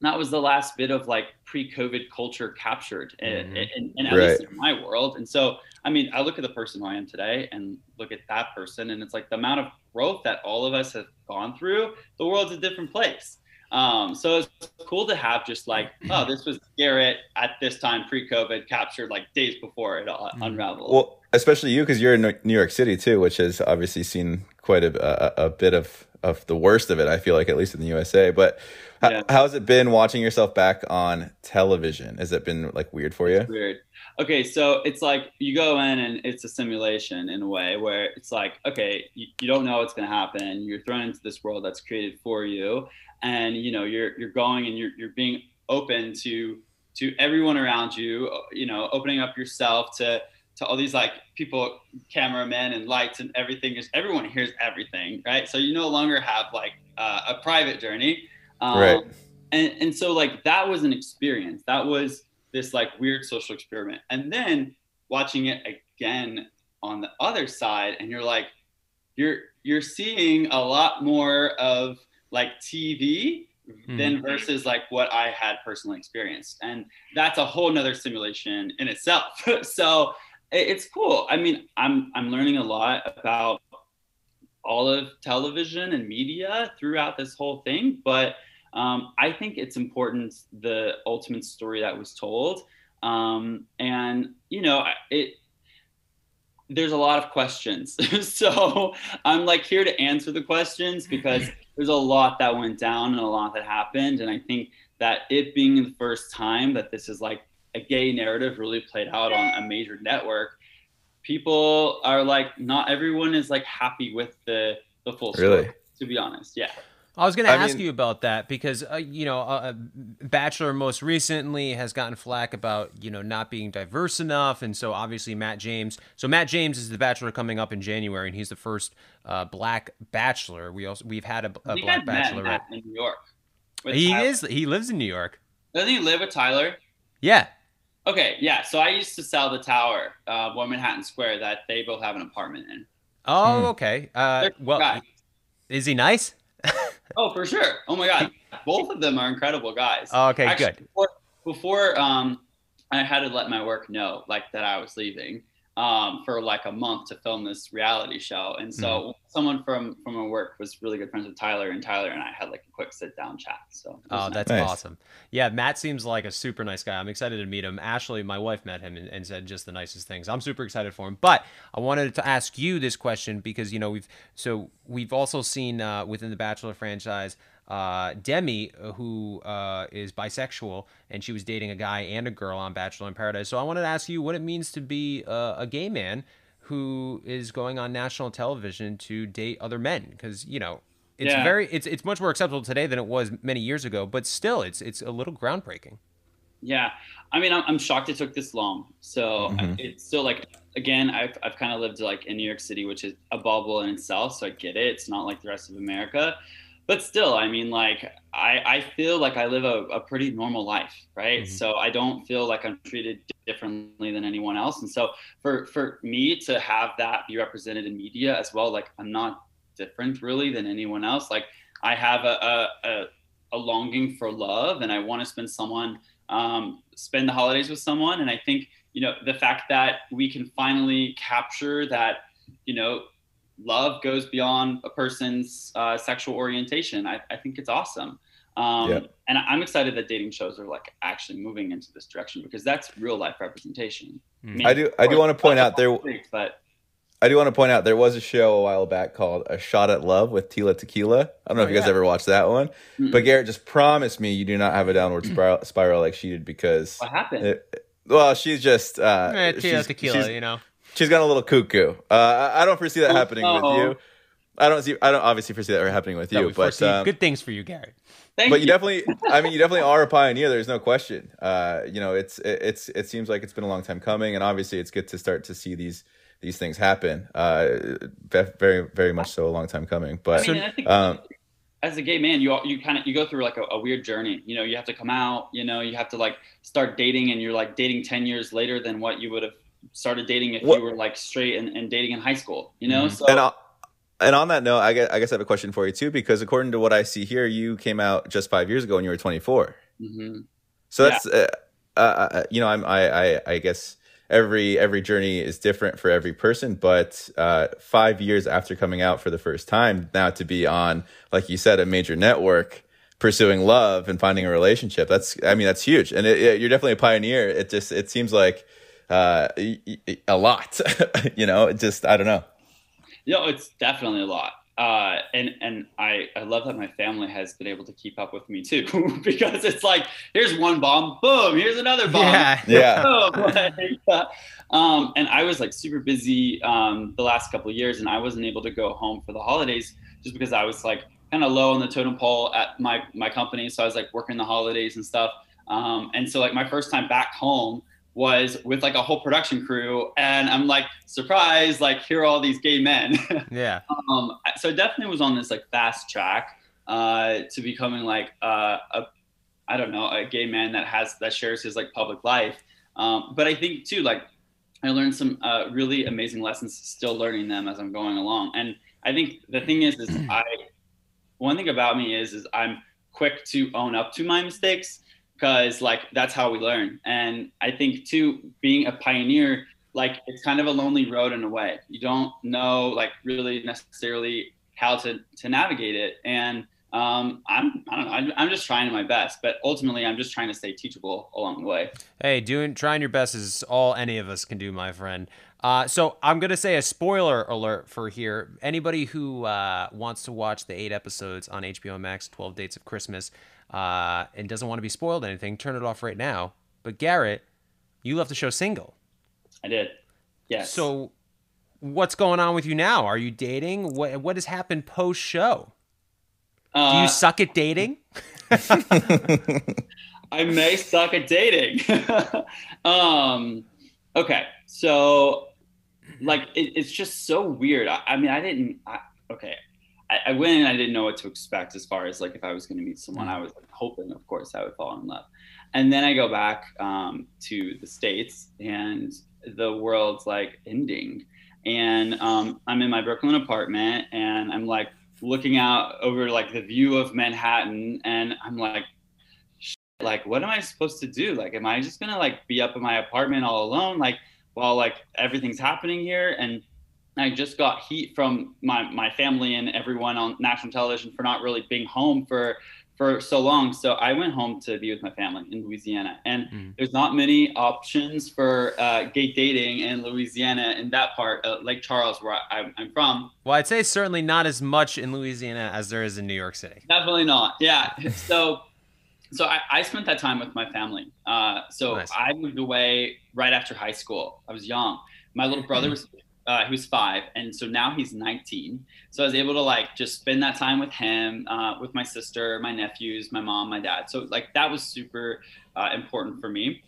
that was the last bit of like pre-COVID culture captured, in, Mhm. in, in, at least in my world. And so, I mean, I look at the person who I am today, and look at that person, and it's like the amount of growth that all of us have gone through. The world's a different place. Um, so it's cool to have just like, oh, this was Garrett at this time pre-COVID, captured like days before it all unraveled. Well, especially you because you're in New York City too, which has obviously seen quite a, a, a bit of of the worst of it. I feel like at least in the USA. But h- Yeah. how's it been watching yourself back on television? Has it been like weird for you? weird. Okay, so it's like you go in and it's a simulation in a way where it's like, okay, you, you don't know what's going to happen. You're thrown into this world that's created for you, and you know you're you're going and you're you're being open to to everyone around you. You know, opening up yourself to to all these like people, cameramen and lights and everything. Is everyone hears everything, right? So you no longer have like uh, a private journey. Um, Right. and and so like that was an experience that was this like weird social experiment and then watching it again on the other side and you're like you're you're seeing a lot more of like tv than Mhm. versus like what i had personally experienced and that's a whole nother simulation in itself so it's cool i mean i'm i'm learning a lot about all of television and media throughout this whole thing but um, I think it's important the ultimate story that was told, um, and you know it. There's a lot of questions, so I'm like here to answer the questions because there's a lot that went down and a lot that happened, and I think that it being the first time that this is like a gay narrative really played out on a major network, people are like not everyone is like happy with the the full story. Really? To be honest, yeah. I was going to ask mean- you about that because uh, you know, uh, Bachelor most recently has gotten flack about you know not being diverse enough, and so obviously Matt James. So Matt James is the Bachelor coming up in January, and he's the first uh, black Bachelor. We also we've had a think black I've Bachelorette. In New York. He Tyler. is. He lives in New York. Doesn't he live with Tyler? Yeah. Okay, yeah. So I used to sell the tower, uh, one Manhattan Square, that they both have an apartment in. Oh, okay. Uh, well, guys. is he nice? Oh, for sure. Oh my God, both of them are incredible guys. Oh, okay, Actually, good. Before, before um, I had to let my work know, like that I was leaving. Um, for like a month to film this reality show. And so Mhm. someone from from our work was really good friends with Tyler, and Tyler and I had like a quick sit down chat. So Oh, nice. that's awesome. Yeah, Matt seems like a super nice guy. I'm excited to meet him. Ashley, my wife, met him and, and said just the nicest things. I'm super excited for him. But I wanted to ask you this question because you know we've so we've also seen uh, within the Bachelor franchise uh, Demi, uh, who uh, is bisexual, and she was dating a guy and a girl on Bachelor in Paradise. So I wanted to ask you what it means to be uh, a gay man who is going on national television to date other men because you know it's Yeah. very it's it's much more acceptable today than it was many years ago but still it's it's a little groundbreaking Yeah, I mean, I'm, I'm shocked it took this long. So Mhm. it's still like, again, I've, I've kind of lived like in New York City, which is a bubble in itself. So I get it. It's not like the rest of America, but still, I mean, like, I, I feel like I live a, a pretty normal life, right? So I don't feel like I'm treated differently than anyone else. And so for, for me to have that be represented in media as well, like, I'm not different really than anyone else. Like, I have a, a, a, a longing for love and I want to spend someone um, spend the holidays with someone. And I think, you know, the fact that we can finally capture that, you know, love goes beyond a person's uh, sexual orientation. I, I think it's awesome. Um, Yeah. And I'm excited that dating shows are like actually moving into this direction because that's real life representation. I do- I do wanna point out there- but I do want to point out there was a show a while back called A Shot at Love with Tila Tequila. I don't know if Oh, you guys yeah. ever watched that one, but Garrett just promised me you do not have a downward spiral, spiral like she did because What happened? it- well, she's just uh, Eh, Tila she's- Tequila, she's- you know. She's gone a little cuckoo. Uh, I I don't foresee that Oh, happening with you. I don't see. I don't obviously foresee that happening with you, we but um, good things for you garrett but you, definitely i mean you definitely are a pioneer there's no question uh you know it's it, it's it seems like it's been a long time coming and obviously it's good to start to see these these things happen uh very very much so a long time coming but I mean, I think- um as a gay man, you you kind of you go through like a, a weird journey. You know, you have to come out. You know, you have to like start dating, and you're like dating ten years later than what you would have started dating if What- you were like straight and, and dating in high school. You know, so and, uh, and on that note I guess, I guess I have a question for you too because according to what I see here you came out just five years ago when you were 24 Mhm. So Yeah. that's uh, uh, uh, you know I'm I, I I guess every every journey is different for every person, but uh, five years after coming out for the first time, now to be on like you said a major network pursuing love and finding a relationship that's I mean that's huge, and it, it- you're definitely a pioneer. It just it seems like uh, y- y- a lot, you know. Just I don't know. you know, it's definitely a lot. Uh, and and I, I love that my family has been able to keep up with me too because it's like here's one bomb, boom, here's another bomb, Yeah. Yeah. Like, uh, um, and I was like super busy um, the last couple of years, and I wasn't able to go home for the holidays just because I was like kind of low on the totem pole at my my company, so I was like working the holidays and stuff. Um, and so like my first time back home was with like a whole production crew, and I'm like surprised, like here are all these gay men. yeah um, so I definitely was on this like fast track uh, to becoming like uh, a I don't know a gay man that has that shares his like public life. Um, but I think too like I learned some uh, really amazing lessons, still learning them as I'm going along. And I think the thing is, is I one thing about me is is I'm quick to own up to my mistakes because like that's how we learn. And I think too being a pioneer like it's kind of a lonely road in a way. You don't know like really necessarily how to to navigate it. And um, I'm I don't know. I'm, I'm just trying my best, but ultimately I'm just trying to stay teachable along the way. Hey, doing trying your best is all any of us can do, my friend. Uh, so I'm gonna say a spoiler alert for here. Anybody who uh, wants to watch the eight episodes on HBO Max, Twelve Dates of Christmas, uh, and doesn't want to be spoiled anything, turn it off right now. But Garrett, you left the show single. I did. Yes. So, what's going on with you now? Are you dating? What what has happened post show? Do Uh, you suck at dating? I may suck at dating. um, okay, so like it, it's just so weird. I, I mean, I didn't. I, okay, I, I went and I didn't know what to expect as far as like if I was going to meet someone. I was like, hoping, of course, I would fall in love. And then I go back um, to the states, and the world's like ending. And um, I'm in my Brooklyn apartment, and I'm like looking out over like the view of Manhattan, and I'm like like what am i supposed to do like am i just gonna like be up in my apartment all alone like while like everything's happening here and I just got heat from my, my family and everyone on national television for not really being home for for so long. So I went home to be with my family in Louisiana, and Mm. there's not many options for uh, gay dating in Louisiana in that part, uh, Lake Charles, where I, I'm from. Well, I'd say certainly not as much in Louisiana as there is in New York City. Definitely not. Yeah. So, so I, I spent that time with my family. Uh, so I moved away right after high school. I was young. My little brother was uh, he was five, and so now he's 19. So I was able to like just spend that time with him, uh, with my sister, my nephews, my mom, my dad. So like that was super uh, important for me.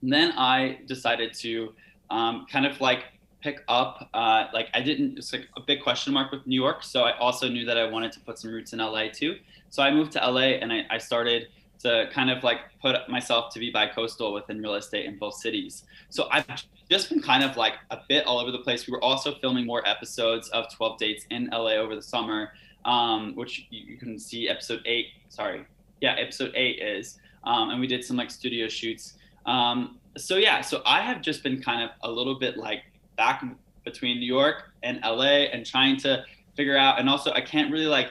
And then I decided to um, kind of like pick up uh, like I didn't it's like a big question mark with New York. So I also knew that I wanted to put some roots in LA too. So I moved to LA and I, I started to kind of like put myself to be bi-coastal within real estate in both cities. So I've just been kind of like a bit all over the place. We were also filming more episodes of 12 Dates in LA over the summer, um, which you, can see episode eight. Sorry. Yeah, episode eight is. Um, and we did some like studio shoots. Um, so yeah, so I have just been kind of a little bit like back between New York and LA and trying to figure out. And also, I can't really like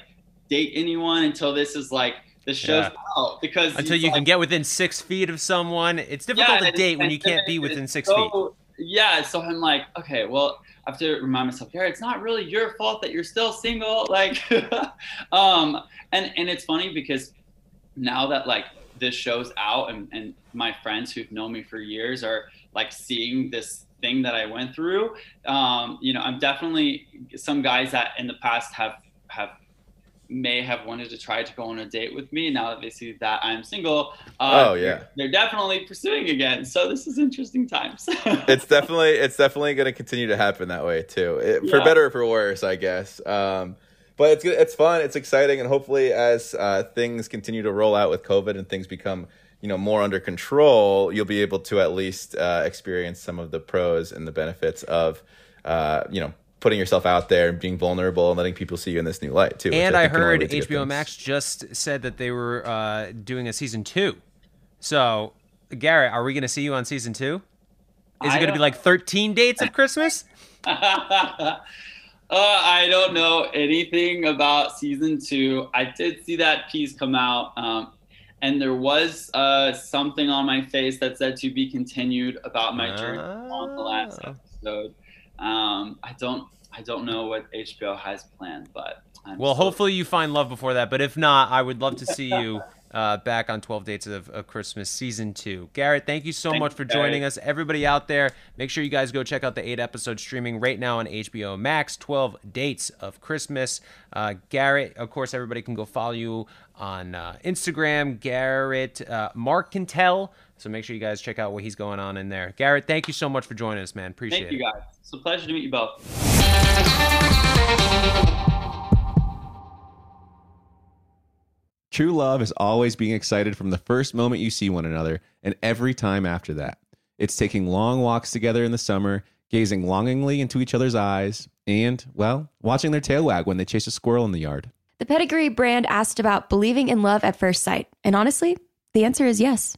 date anyone until this is like the show's Yeah. out because Until you like, can get within six feet of someone, it's difficult to date when you can't be within six feet. Yeah, so I'm like, okay, well, I have to remind myself, Gary, it's not really your fault that you're still single. Like, um, and and it's funny because now that like this show's out and, and my friends who've known me for years are like seeing this thing that I went through. Um, you know, I'm definitely some guys that in the past have have may have wanted to try to go on a date with me. Now that they see that I'm single, uh, Oh, yeah. they're, definitely pursuing again. So this is interesting times. it's definitely it's definitely going to continue to happen that way too, It- for Yeah. better or for worse, I guess. Um, but it's good- it's fun, it's exciting, and hopefully, as uh, things continue to roll out with COVID and things become you know more under control, you'll be able to at least uh, experience some of the pros and the benefits of uh, you know putting yourself out there and being vulnerable and letting people see you in this new light too. which And I think can heard lead to good HBO. Max just said that they were uh, doing a season two. So, Garrett, are we going to see you on season two? Is it going to be like 13 dates of Christmas? uh, I don't know anything about season two. I did see that piece come out, um, and there was uh, something on my face that said to be continued about my journey on the last episode. Um, I don't, I don't know what HBO has planned, but I'm Well, still- hopefully you find love before that. But if not, I would love to see you uh, back on 12 Dates of, of Christmas season two. Garrett, thank you so Thank much for joining us. Everybody out there, make sure you guys go check out the eight episode streaming right now on HBO Max 12 Dates of Christmas. Uh, Garrett, of course, everybody can go follow you on uh, Instagram, Garrett uh, Marcantel. So make sure you guys check out what he's going on in there. Garrett, thank you so much for joining us, man. Appreciate Thank it. Thank you guys. It's a pleasure to meet you both. True love is always being excited from the first moment you see one another and every time after that. It's taking long walks together in the summer, gazing longingly into each other's eyes, and, well, watching their tail wag when they chase a squirrel in the yard. The Pedigree brand asked about believing in love at first sight. And honestly, the answer is yes.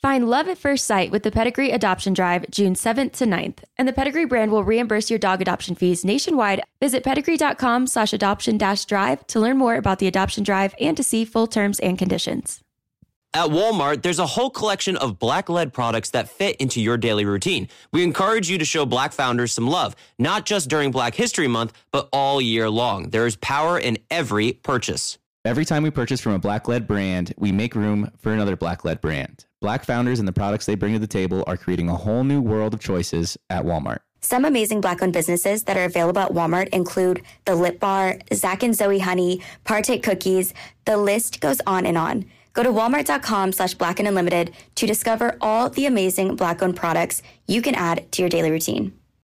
Find love at first sight with the Pedigree Adoption Drive June 7th to 9th, and the Pedigree brand will reimburse your dog adoption fees nationwide. Visit pedigree.com slash adoption dash drive to learn more about the adoption drive and to see full terms and conditions. At Walmart, there's a whole collection of black led products that fit into your daily routine. We encourage you to show black founders some love, not just during Black History Month, but all year long. There is power in every purchase. Every time we purchase from a black led brand, we make room for another black led brand. Black founders and the products they bring to the table are creating a whole new world of choices at Walmart. Some amazing black owned businesses that are available at Walmart include The Lip Bar, Zach and Zoe Honey, Partake Cookies. The list goes on and on. Go to walmart.com slash black and unlimited to discover all the amazing black owned products you can add to your daily routine.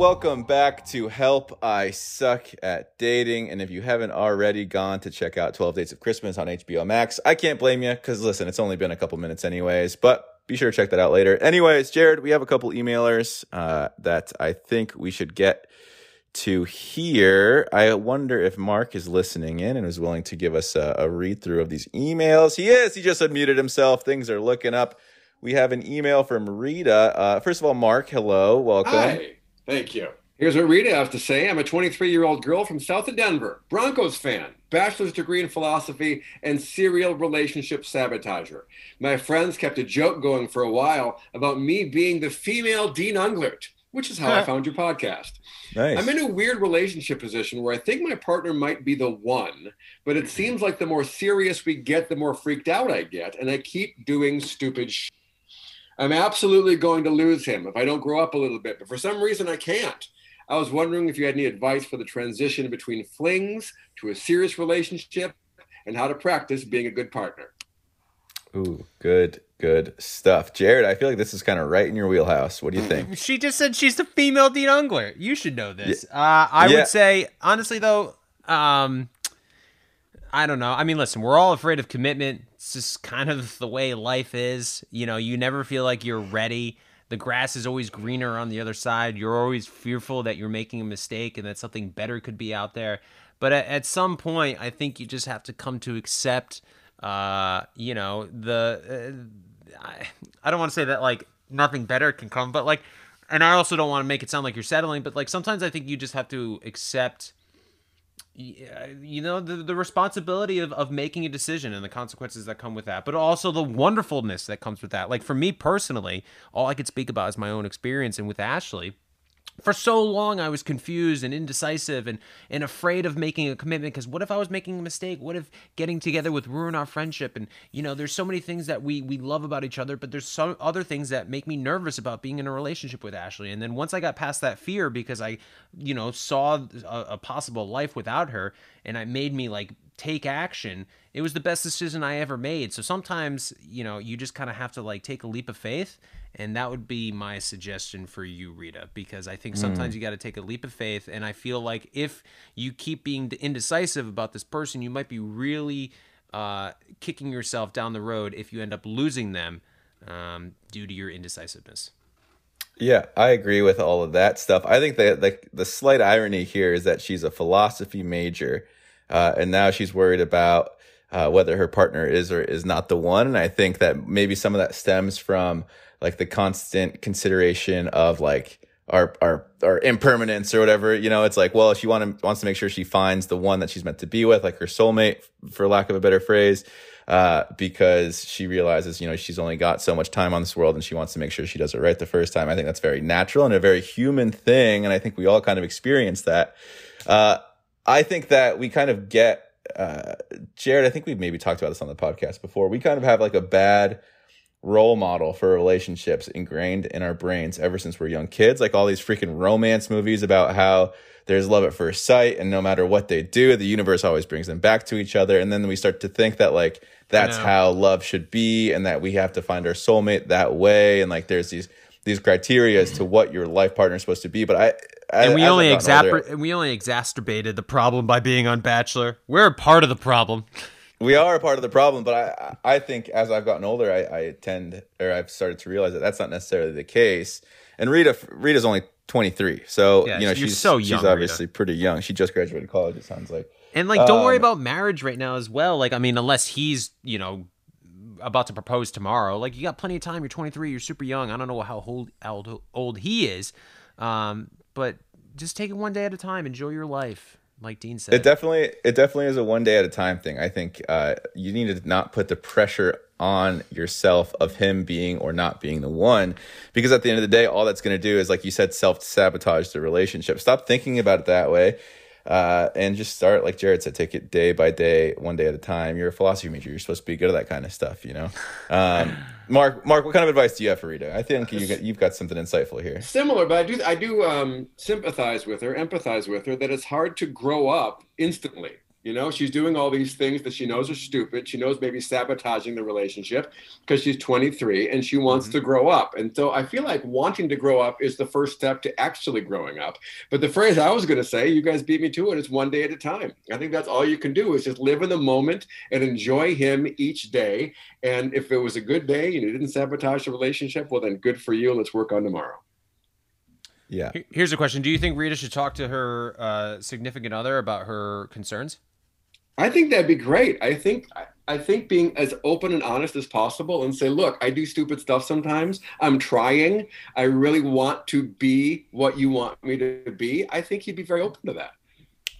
Welcome back to Help I Suck at Dating. And if you haven't already gone to check out 12 Dates of Christmas on HBO Max, I can't blame you because listen, it's only been a couple minutes, anyways, but be sure to check that out later. Anyways, Jared, we have a couple emailers uh, that I think we should get to here. I wonder if Mark is listening in and is willing to give us a, a read through of these emails. He is, he just unmuted himself. Things are looking up. We have an email from Rita. Uh, first of all, Mark, hello, welcome. Hi, thank you. Here's what Rita has to say. I'm a 23 year old girl from south of Denver, Broncos fan, bachelor's degree in philosophy, and serial relationship sabotager. My friends kept a joke going for a while about me being the female Dean Unglert, which is how I found your podcast. Nice. I'm in a weird relationship position where I think my partner might be the one, but it seems like the more serious we get, the more freaked out I get, and I keep doing stupid shit. I'm absolutely going to lose him if I don't grow up a little bit, but for some reason I can't. I was wondering if you had any advice for the transition between flings to a serious relationship and how to practice being a good partner. Ooh, good, good stuff. Jared, I feel like this is kind of right in your wheelhouse. What do you think? She just said she's the female Dean Unglert. You should know this. Uh, I Yeah. would say, honestly, though, um, I don't know. I mean, listen, we're all afraid of commitment. It's just kind of the way life is. You know, you never feel like you're ready. The grass is always greener on the other side. You're always fearful that you're making a mistake and that something better could be out there. But at, at some point, I think you just have to come to accept, uh, you know, the. Uh, I, I don't want to say that like nothing better can come, but like, and I also don't want to make it sound like you're settling, but like sometimes I think you just have to accept you know the, the responsibility of, of making a decision and the consequences that come with that but also the wonderfulness that comes with that. Like for me personally all i could speak about is my own experience and with ashley for so long I was confused and indecisive and, and afraid of making a commitment because what if I was making a mistake? What if getting together would ruin our friendship? And you know, there's so many things that we we love about each other, but there's some other things that make me nervous about being in a relationship with Ashley. And then once I got past that fear because I, you know, saw a, a possible life without her and it made me like take action, it was the best decision I ever made. So sometimes, you know, you just kind of have to like take a leap of faith. And that would be my suggestion for you, Rita, because I think sometimes Mm. you got to take a leap of faith. And I feel like if you keep being indecisive about this person, you might be really uh, kicking yourself down the road if you end up losing them um, due to your indecisiveness. Yeah, I agree with all of that stuff. I think that the the slight irony here is that she's a philosophy major, uh, and now she's worried about uh, whether her partner is or is not the one. And I think that maybe some of that stems from like the constant consideration of like our our our impermanence or whatever. You know, it's like, well, she want to, wants to make sure she finds the one that she's meant to be with, like her soulmate, for lack of a better phrase uh, because she realizes, you know, she's only got so much time on this world and she wants to make sure she does it right the first time. I think that's very natural and a very human thing. And I think we all kind of experience that. Uh, I think that we kind of get, uh, Jared, I think we've maybe talked about this on the podcast before. We kind of have like a bad role model for relationships ingrained in our brains ever since we're young kids. Like all these freaking romance movies about how there's love at first sight and no matter what they do, the universe always brings them back to each other. And then we start to think that like that's how love should be and that we have to find our soulmate that way. And like there's these these criteria as to what your life partner is supposed to be. But I, I and we only gotten older- we only exacerbated the problem by being on Bachelor. We're a part of the problem. We are a part of the problem but i i think as i've gotten older i i tend or i've started to realize that that's not necessarily the case and rita rita's only 23 so Yeah, you know she's so she's young, Rita. obviously pretty young she just graduated college it sounds like And like, don't worry Um, about marriage right now as well. Like, I mean, unless he's you know about to propose tomorrow, like you got plenty of time. You're 23. You're super young. I don't know how old old, old he is, um, but just take it one day at a time. Enjoy your life, like Dean said. It definitely it definitely is a one day at a time thing. I think uh, you need to not put the pressure on yourself of him being or not being the one, because at the end of the day, all that's going to do is, like you said, self sabotage the relationship. Stop thinking about it that way, uh, and just start, like Jared said, take it day by day, one day at a time. You're a philosophy major. You're supposed to be good at that kind of stuff, you know. Um, Mark, Mark, what kind of advice do you have for Rita? I think you got, you've got something insightful here. Similar, but I do I do um, sympathize with her, empathize with her that it's hard to grow up instantly. You know, she's doing all these things that she knows are stupid. She knows maybe sabotaging the relationship because she's 23 and she wants to grow up. And so I feel like wanting to grow up is the first step to actually growing up. But the phrase I was going to say, you guys beat me to it, it's one day at a time. I think that's all you can do is just live in the moment and enjoy him each day. And if it was a good day and you didn't sabotage the relationship, well, then good for you. Let's work on tomorrow. Yeah. Here's a question: Do you think Rita should talk to her uh, significant other about her concerns? I think that'd be great. I think I- think being as open and honest as possible and say, look, I do stupid stuff sometimes. I'm trying. I really want to be what you want me to be. I think he'd be very open to that.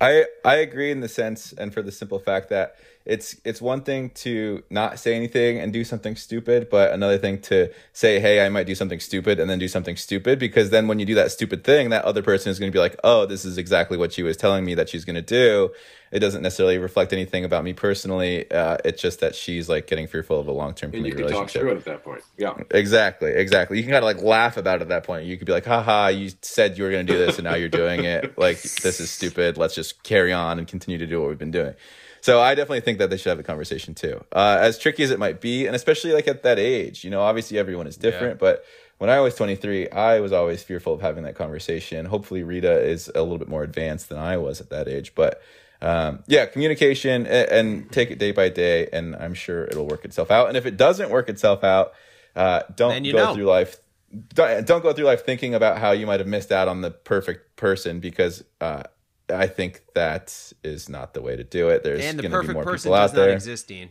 I I agree in the sense and for the simple fact that it's it's one thing to not say anything and do something stupid, but another thing to say, "Hey, I might do something stupid," and then do something stupid because then when you do that stupid thing, that other person is going to be like, "Oh, this is exactly what she was telling me that she's going to do." It doesn't necessarily reflect anything about me personally. Uh, it's just that she's like getting fearful of a long term And you can talk relationship. through it at that point. Yeah. Exactly, exactly. You can kind of like laugh about it at that point. You could be like, haha, you said you were going to do this and now you're doing it. Like, this is stupid. Let's just carry on and continue to do what we've been doing. So I definitely think that they should have a conversation too. Uh, as tricky as it might be, and especially like at that age, you know, obviously everyone is different, but when I was 23, I was always fearful of having that conversation. Hopefully Rita is a little bit more advanced than I was at that age, but um, yeah, communication and, and take it day by day, and I'm sure it'll work itself out. And if it doesn't work itself out, uh, don't go know. through life. Don't, don't go through life thinking about how you might have missed out on the perfect person because uh, I think that is not the way to do it. There's and the going to be more person people does out not there. exist, Dean.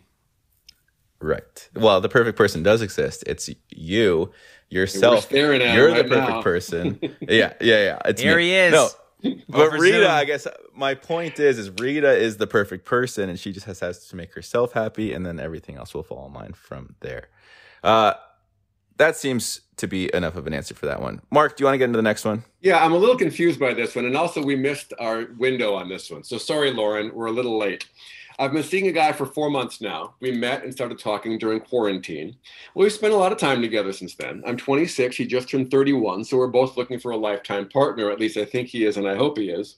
Right. Well, the perfect person does exist. It's you, yourself. staring at You're him the perfect now. person. yeah, yeah, yeah. It's Here me. he is. No, but Over Rita, Zoom. I guess my point is, is Rita is the perfect person, and she just has, has to make herself happy, and then everything else will fall in line from there. Uh, that seems to be enough of an answer for that one. Mark, do you want to get into the next one? Yeah, I'm a little confused by this one. And also, we missed our window on this one. So sorry, Lauren, we're a little late. I've been seeing a guy for four months now. We met and started talking during quarantine. Well, we've spent a lot of time together since then. I'm 26. He just turned 31. So we're both looking for a lifetime partner. At least I think he is, and I hope he is.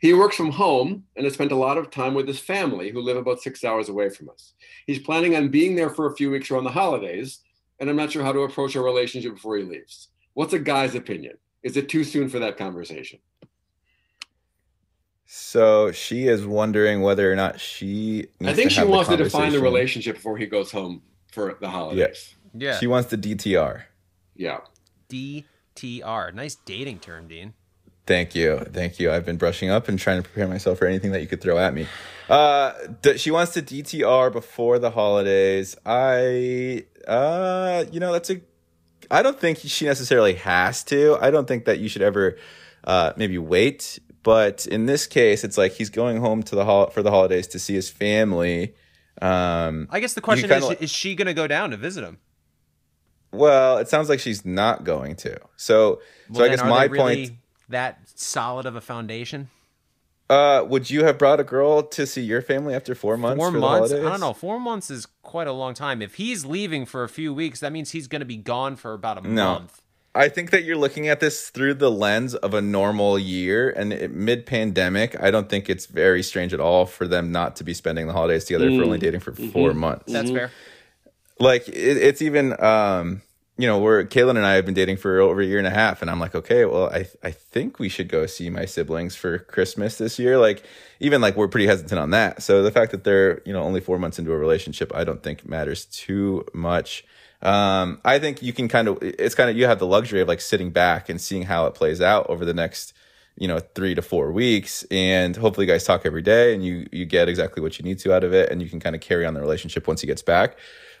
He works from home and has spent a lot of time with his family, who live about six hours away from us. He's planning on being there for a few weeks around the holidays, and I'm not sure how to approach our relationship before he leaves. What's a guy's opinion? Is it too soon for that conversation? So she is wondering whether or not she. I think to she have wants to define the relationship before he goes home for the holidays. Yeah. She wants the DTR. Yeah. DTR. Nice dating term, Dean. Thank you, thank you. I've been brushing up and trying to prepare myself for anything that you could throw at me. Uh, she wants to DTR before the holidays. I, uh, you know, that's a. I don't think she necessarily has to. I don't think that you should ever, uh, maybe wait. But in this case, it's like he's going home to the hol- for the holidays to see his family. Um, I guess the question is: like- Is she going to go down to visit him? well, it sounds like she's not going to. So, Well, so I guess my really point. That solid of a foundation. Uh, would you have brought a girl to see your family after four months? Four for the months? I don't know. Four months is quite a long time. If he's leaving for a few weeks, that means he's going to be gone for about a No. month. I think that you're looking at this through the lens of a normal year and mid pandemic. I don't think it's very strange at all for them not to be spending the holidays together Mm. for only dating for 4 Mhm. months. That's fair. Like it, it's even, um, you know, we're Caelynn and I have been dating for over a year and a half, and I'm like, okay, well, I I think we should go see my siblings for Christmas this year. Like, even like we're pretty hesitant on that. So the fact that they're you know only four months into a relationship, I don't think matters too much. Um, I think you can kind of it's kind of you have the luxury of like sitting back and seeing how it plays out over the next you know three to four weeks and hopefully you guys talk every day and you you get exactly what you need to out of it and you can kind of carry on the relationship once he gets back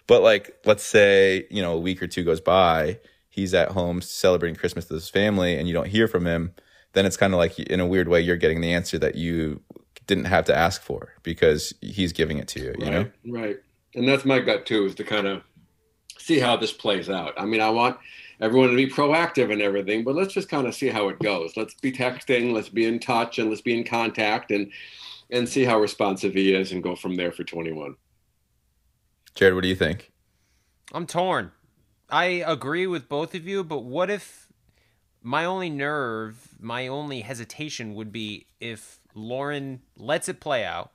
but like let's say you know a week or two goes by he's at home celebrating christmas with his family and you don't hear from him then it's kind of like in a weird way you're getting the answer that you didn't have to ask for because he's giving it to you you know Right, right. And that's my gut too, is to kind of see how this plays out. I mean, I want everyone to be proactive and everything, but let's just kind of see how it goes. Let's be texting, let's be in touch, and let's be in contact, and and see how responsive he is, and go from there for 21. Jared what do you think I'm torn. I agree with both of you, but what if my only nerve, my only hesitation would be if Lauren lets it play out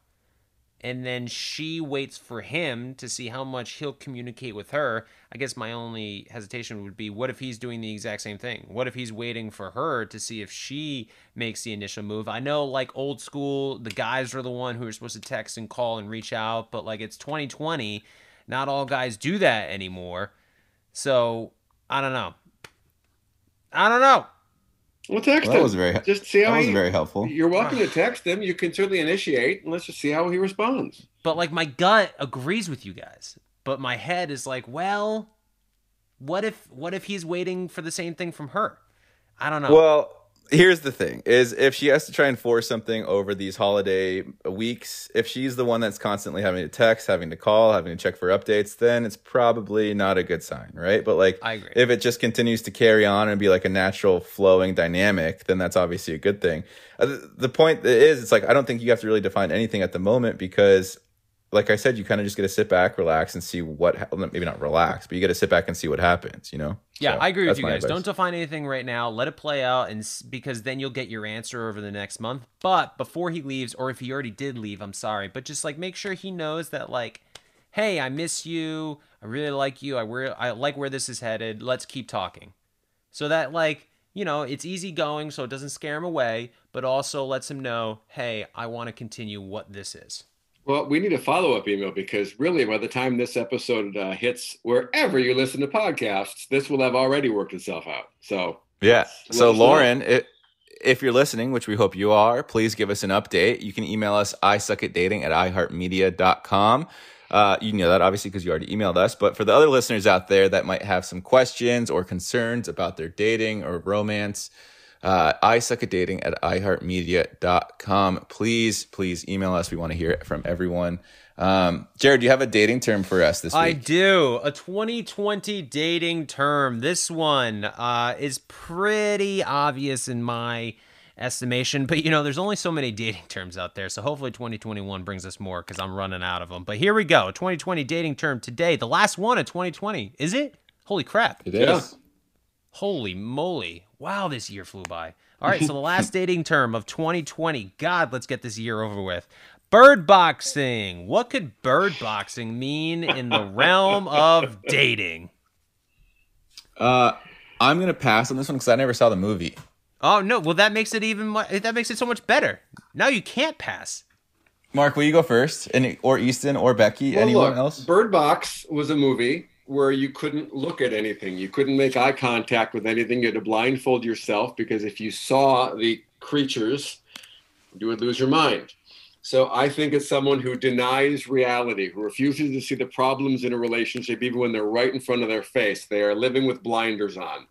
and then she waits for him to see how much he'll communicate with her. I guess my only hesitation would be what if he's doing the exact same thing? What if he's waiting for her to see if she makes the initial move? I know like old school, the guys are the one who are supposed to text and call and reach out, but like it's 2020, not all guys do that anymore. So, I don't know. I don't know. Well, text Well, that him. was very- just see how that was he- very helpful. You're welcome to text him. You can certainly initiate, and let's just see how he responds. But like my gut agrees with you guys, but my head is like, well, what if what if he's waiting for the same thing from her? I don't know. Well, here's the thing: is if she has to try and force something over these holiday weeks, if she's the one that's constantly having to text, having to call, having to check for updates, then it's probably not a good sign, right? But like, I agree. if it just continues to carry on and be like a natural flowing dynamic, then that's obviously a good thing. Uh, the- the point is, it's like I don't think you have to really define anything at the moment because like I said, you kind of just get to sit back, relax, and see what ha- maybe not relax, but you get to sit back and see what happens. You know. Yeah, So, I agree with you guys. advice. Don't define anything right now. Let it play out, and s- because then you'll get your answer over the next month. But before he leaves, or if he already did leave, I'm sorry, but just like make sure he knows that like, hey, I miss you. I really like you. I re- I like where this is headed. Let's keep talking, so that like you know it's easy going, so it doesn't scare him away, but also lets him know, hey, I want to continue what this is. Well, we need a follow up email because really, by the time this episode uh, hits wherever you listen to podcasts, this will have already worked itself out. So, Yeah. So. Lauren, it, if you're listening, which we hope you are, please give us an update. You can email us I suck at dating at iheartmedia.com. Uh, you know that obviously because you already emailed us. But for the other listeners out there that might have some questions or concerns about their dating or romance, uh, I suck at dating at iheartmedia.com. Please, please email us. We want to hear it from everyone. Um, Jared, do you have a dating term for us this week? I do. A 2020 dating term. This one uh, is pretty obvious in my estimation, but you know, there's only so many dating terms out there. So hopefully 2021 brings us more because I'm running out of them. But here we go. 2020 dating term today. The last one of 2020. Is it? Holy crap. It is. Holy moly. Wow, this year flew by. All right, so the last dating term of 2020. God, let's get this year over with. Bird boxing. What could bird boxing mean in the realm of dating? Uh, I'm gonna pass on this one because I never saw the movie. Oh no! Well, that makes it even. mu- That makes it so much better. Now you can't pass. Mark, will you go first? And or Easton or Becky? Well, Anyone look, else? Bird Box was a movie where you couldn't look at anything. You couldn't make eye contact with anything. You had to blindfold yourself because if you saw the creatures, you would lose your mind. So I think it's someone who denies reality, who refuses to see the problems in a relationship, even when they're right in front of their face. They are living with blinders on.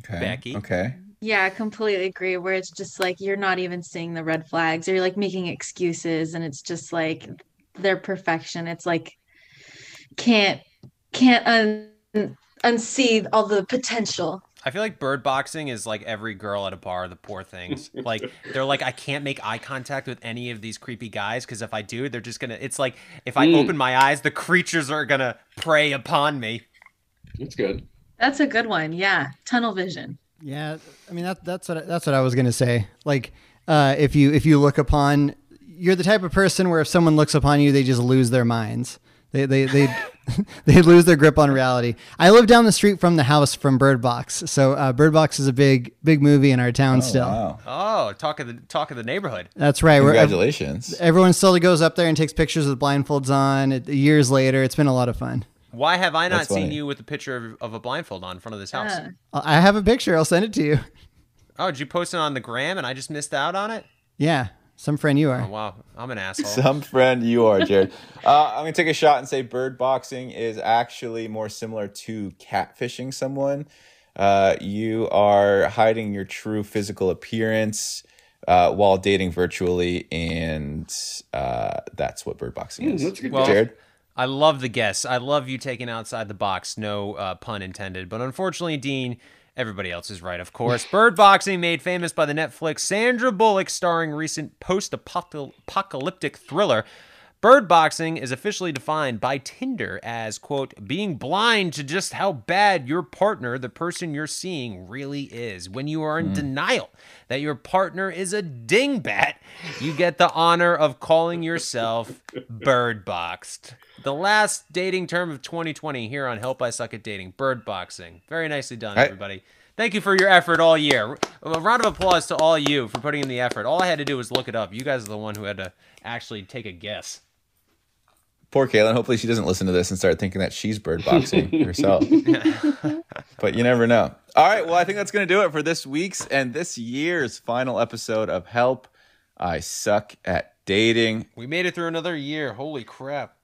Okay. Becky. Okay. Yeah, I completely agree. Where it's just like you're not even seeing the red flags. Or you're like making excuses, and it's just like their perfection. It's like can't can't un unsee all the potential. I feel like bird boxing is like every girl at a bar, the poor things. Like they're like, I can't make eye contact with any of these creepy guys because if I do, they're just gonna. It's like if I Mm. open my eyes, the creatures are gonna prey upon me. That's good. That's a good one. Yeah, tunnel vision. Yeah, I mean that that's what that's what I was gonna say. Like, uh, if you if you look upon, you're the type of person where if someone looks upon you, they just lose their minds. They they they they lose their grip on reality. I live down the street from the house from Bird Box, so uh, Bird Box is a big big movie in our town still. Oh, talk of the talk of the neighborhood. That's right. We're- Congratulations. everyone still goes up there and takes pictures with blindfolds on. It, years later, it's been a lot of fun. Why have I not That's seen funny. you with a picture of, of a blindfold on in front of this house? Uh. I have a picture. I'll send it to you. Oh, did you post it on the gram and I just missed out on it? Yeah, some friend you are. Oh wow, I'm an asshole. Some friend you are, Jared. uh, I'm gonna take a shot and say bird boxing is actually more similar to catfishing someone. Uh, you are hiding your true physical appearance uh, while dating virtually, and uh, that's what bird boxing is. Well, Jared. I love the guess. I love you taking outside the box. No uh, pun intended. But unfortunately, Dean, everybody else is right, of course. Bird boxing, made famous by the Netflix Sandra Bullock starring recent post apocalyptic thriller. Bird boxing is officially defined by Tinder as, quote, being blind to just how bad your partner, the person you're seeing, really is. When you are in Hmm. denial that your partner is a dingbat, you get the honor of calling yourself bird boxed. The last dating term of 2020 here on Help I Suck at Dating, bird boxing. Very nicely done, everybody. Thank you for your effort all year. A round of applause to all you for putting in the effort. All I had to do was look it up. You guys are the one who had to actually take a guess. Poor Caelynn. Hopefully, she doesn't listen to this and start thinking that she's bird boxing herself. but you never know. All right. Well, I think that's going to do it for this week's and this year's final episode of Help I Suck at Dating. We made it through another year. Holy crap.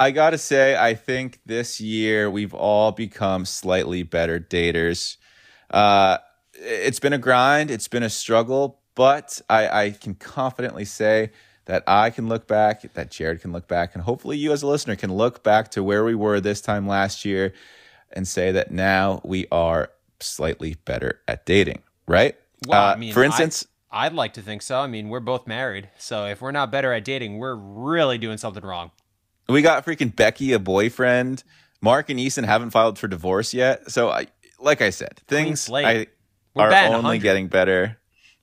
I got to say, I think this year we've all become slightly better daters. Uh, it's been a grind, it's been a struggle, but I, I can confidently say that I can look back, that Jared can look back, and hopefully you as a listener can look back to where we were this time last year and say that now we are slightly better at dating, right? Well, Uh, I mean, for instance, I, I'd like to think so. I mean, we're both married. So if we're not better at dating, we're really doing something wrong. We got freaking Becky a boyfriend. Mark and Easton haven't filed for divorce yet. So, I, like I said, things. I, We're only getting better.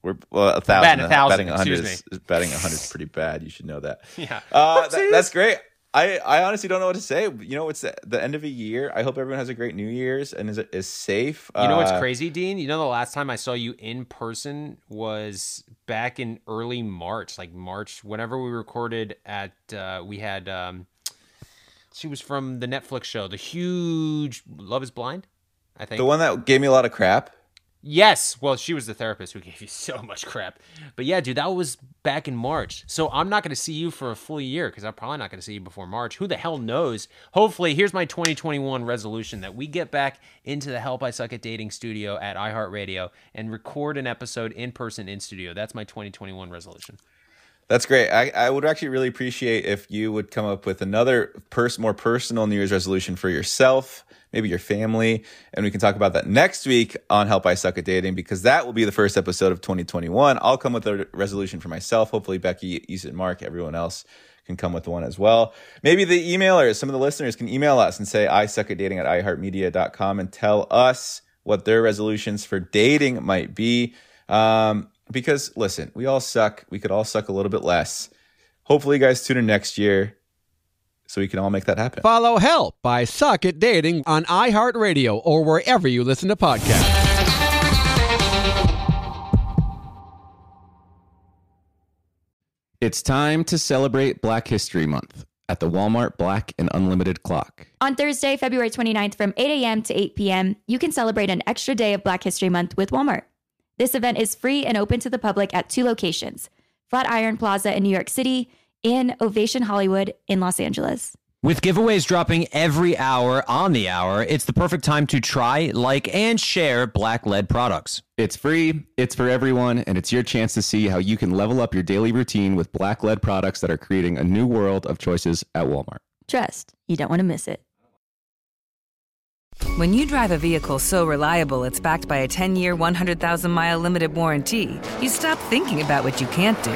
We're well, a thousand. batting a thousand, Batting a hundred. excuse Is, batting a hundred is pretty bad. You should know that. Yeah. Uh, that- that's great. I, I honestly don't know what to say. You know, it's the, the end of a year. I hope everyone has a great New Year's and is is safe. You know what's Uh, crazy, Dean? You know the last time I saw you in person was back in early March, like March, whenever we recorded at uh we had um she was from the Netflix show, the huge Love is Blind, I think. The one that gave me a lot of crap. Yes. Well, she was the therapist who gave you so much crap. But yeah, dude, that was back in March. So I'm not going to see you for a full year because I'm probably not going to see you before March. Who the hell knows? Hopefully, here's my 2021 resolution that we get back into the Help I Suck at Dating studio at iHeartRadio and record an episode in person in studio. That's my 2021 resolution. That's great. I, I would actually really appreciate if you would come up with another pers- more personal New Year's resolution for yourself, maybe your family, and we can talk about that next week on Help I Suck at Dating because that will be the first episode of 2021. I'll come with a resolution for myself. Hopefully, Becky, Ethan, Mark, everyone else can come with one as well. Maybe the emailers, some of the listeners can email us and say, I suck at dating at iHeartMedia.com and tell us what their resolutions for dating might be. Um, because listen, we all suck. We could all suck a little bit less. Hopefully, you guys tune in next year so we can all make that happen. Follow Help I Suck at Dating on iHeartRadio or wherever you listen to podcasts. It's time to celebrate Black History Month at the Walmart Black and Unlimited Clock. On Thursday, February 29th from 8 a.m. to 8 p.m., you can celebrate an extra day of Black History Month with Walmart. This event is free and open to the public at two locations Flatiron Plaza in New York City and Ovation Hollywood in Los Angeles. With giveaways dropping every hour on the hour, it's the perfect time to try, like, and share Black led products. It's free, it's for everyone, and it's your chance to see how you can level up your daily routine with Black led products that are creating a new world of choices at Walmart. Trust, you don't want to miss it. When you drive a vehicle so reliable it's backed by a 10 year, 100,000 mile limited warranty, you stop thinking about what you can't do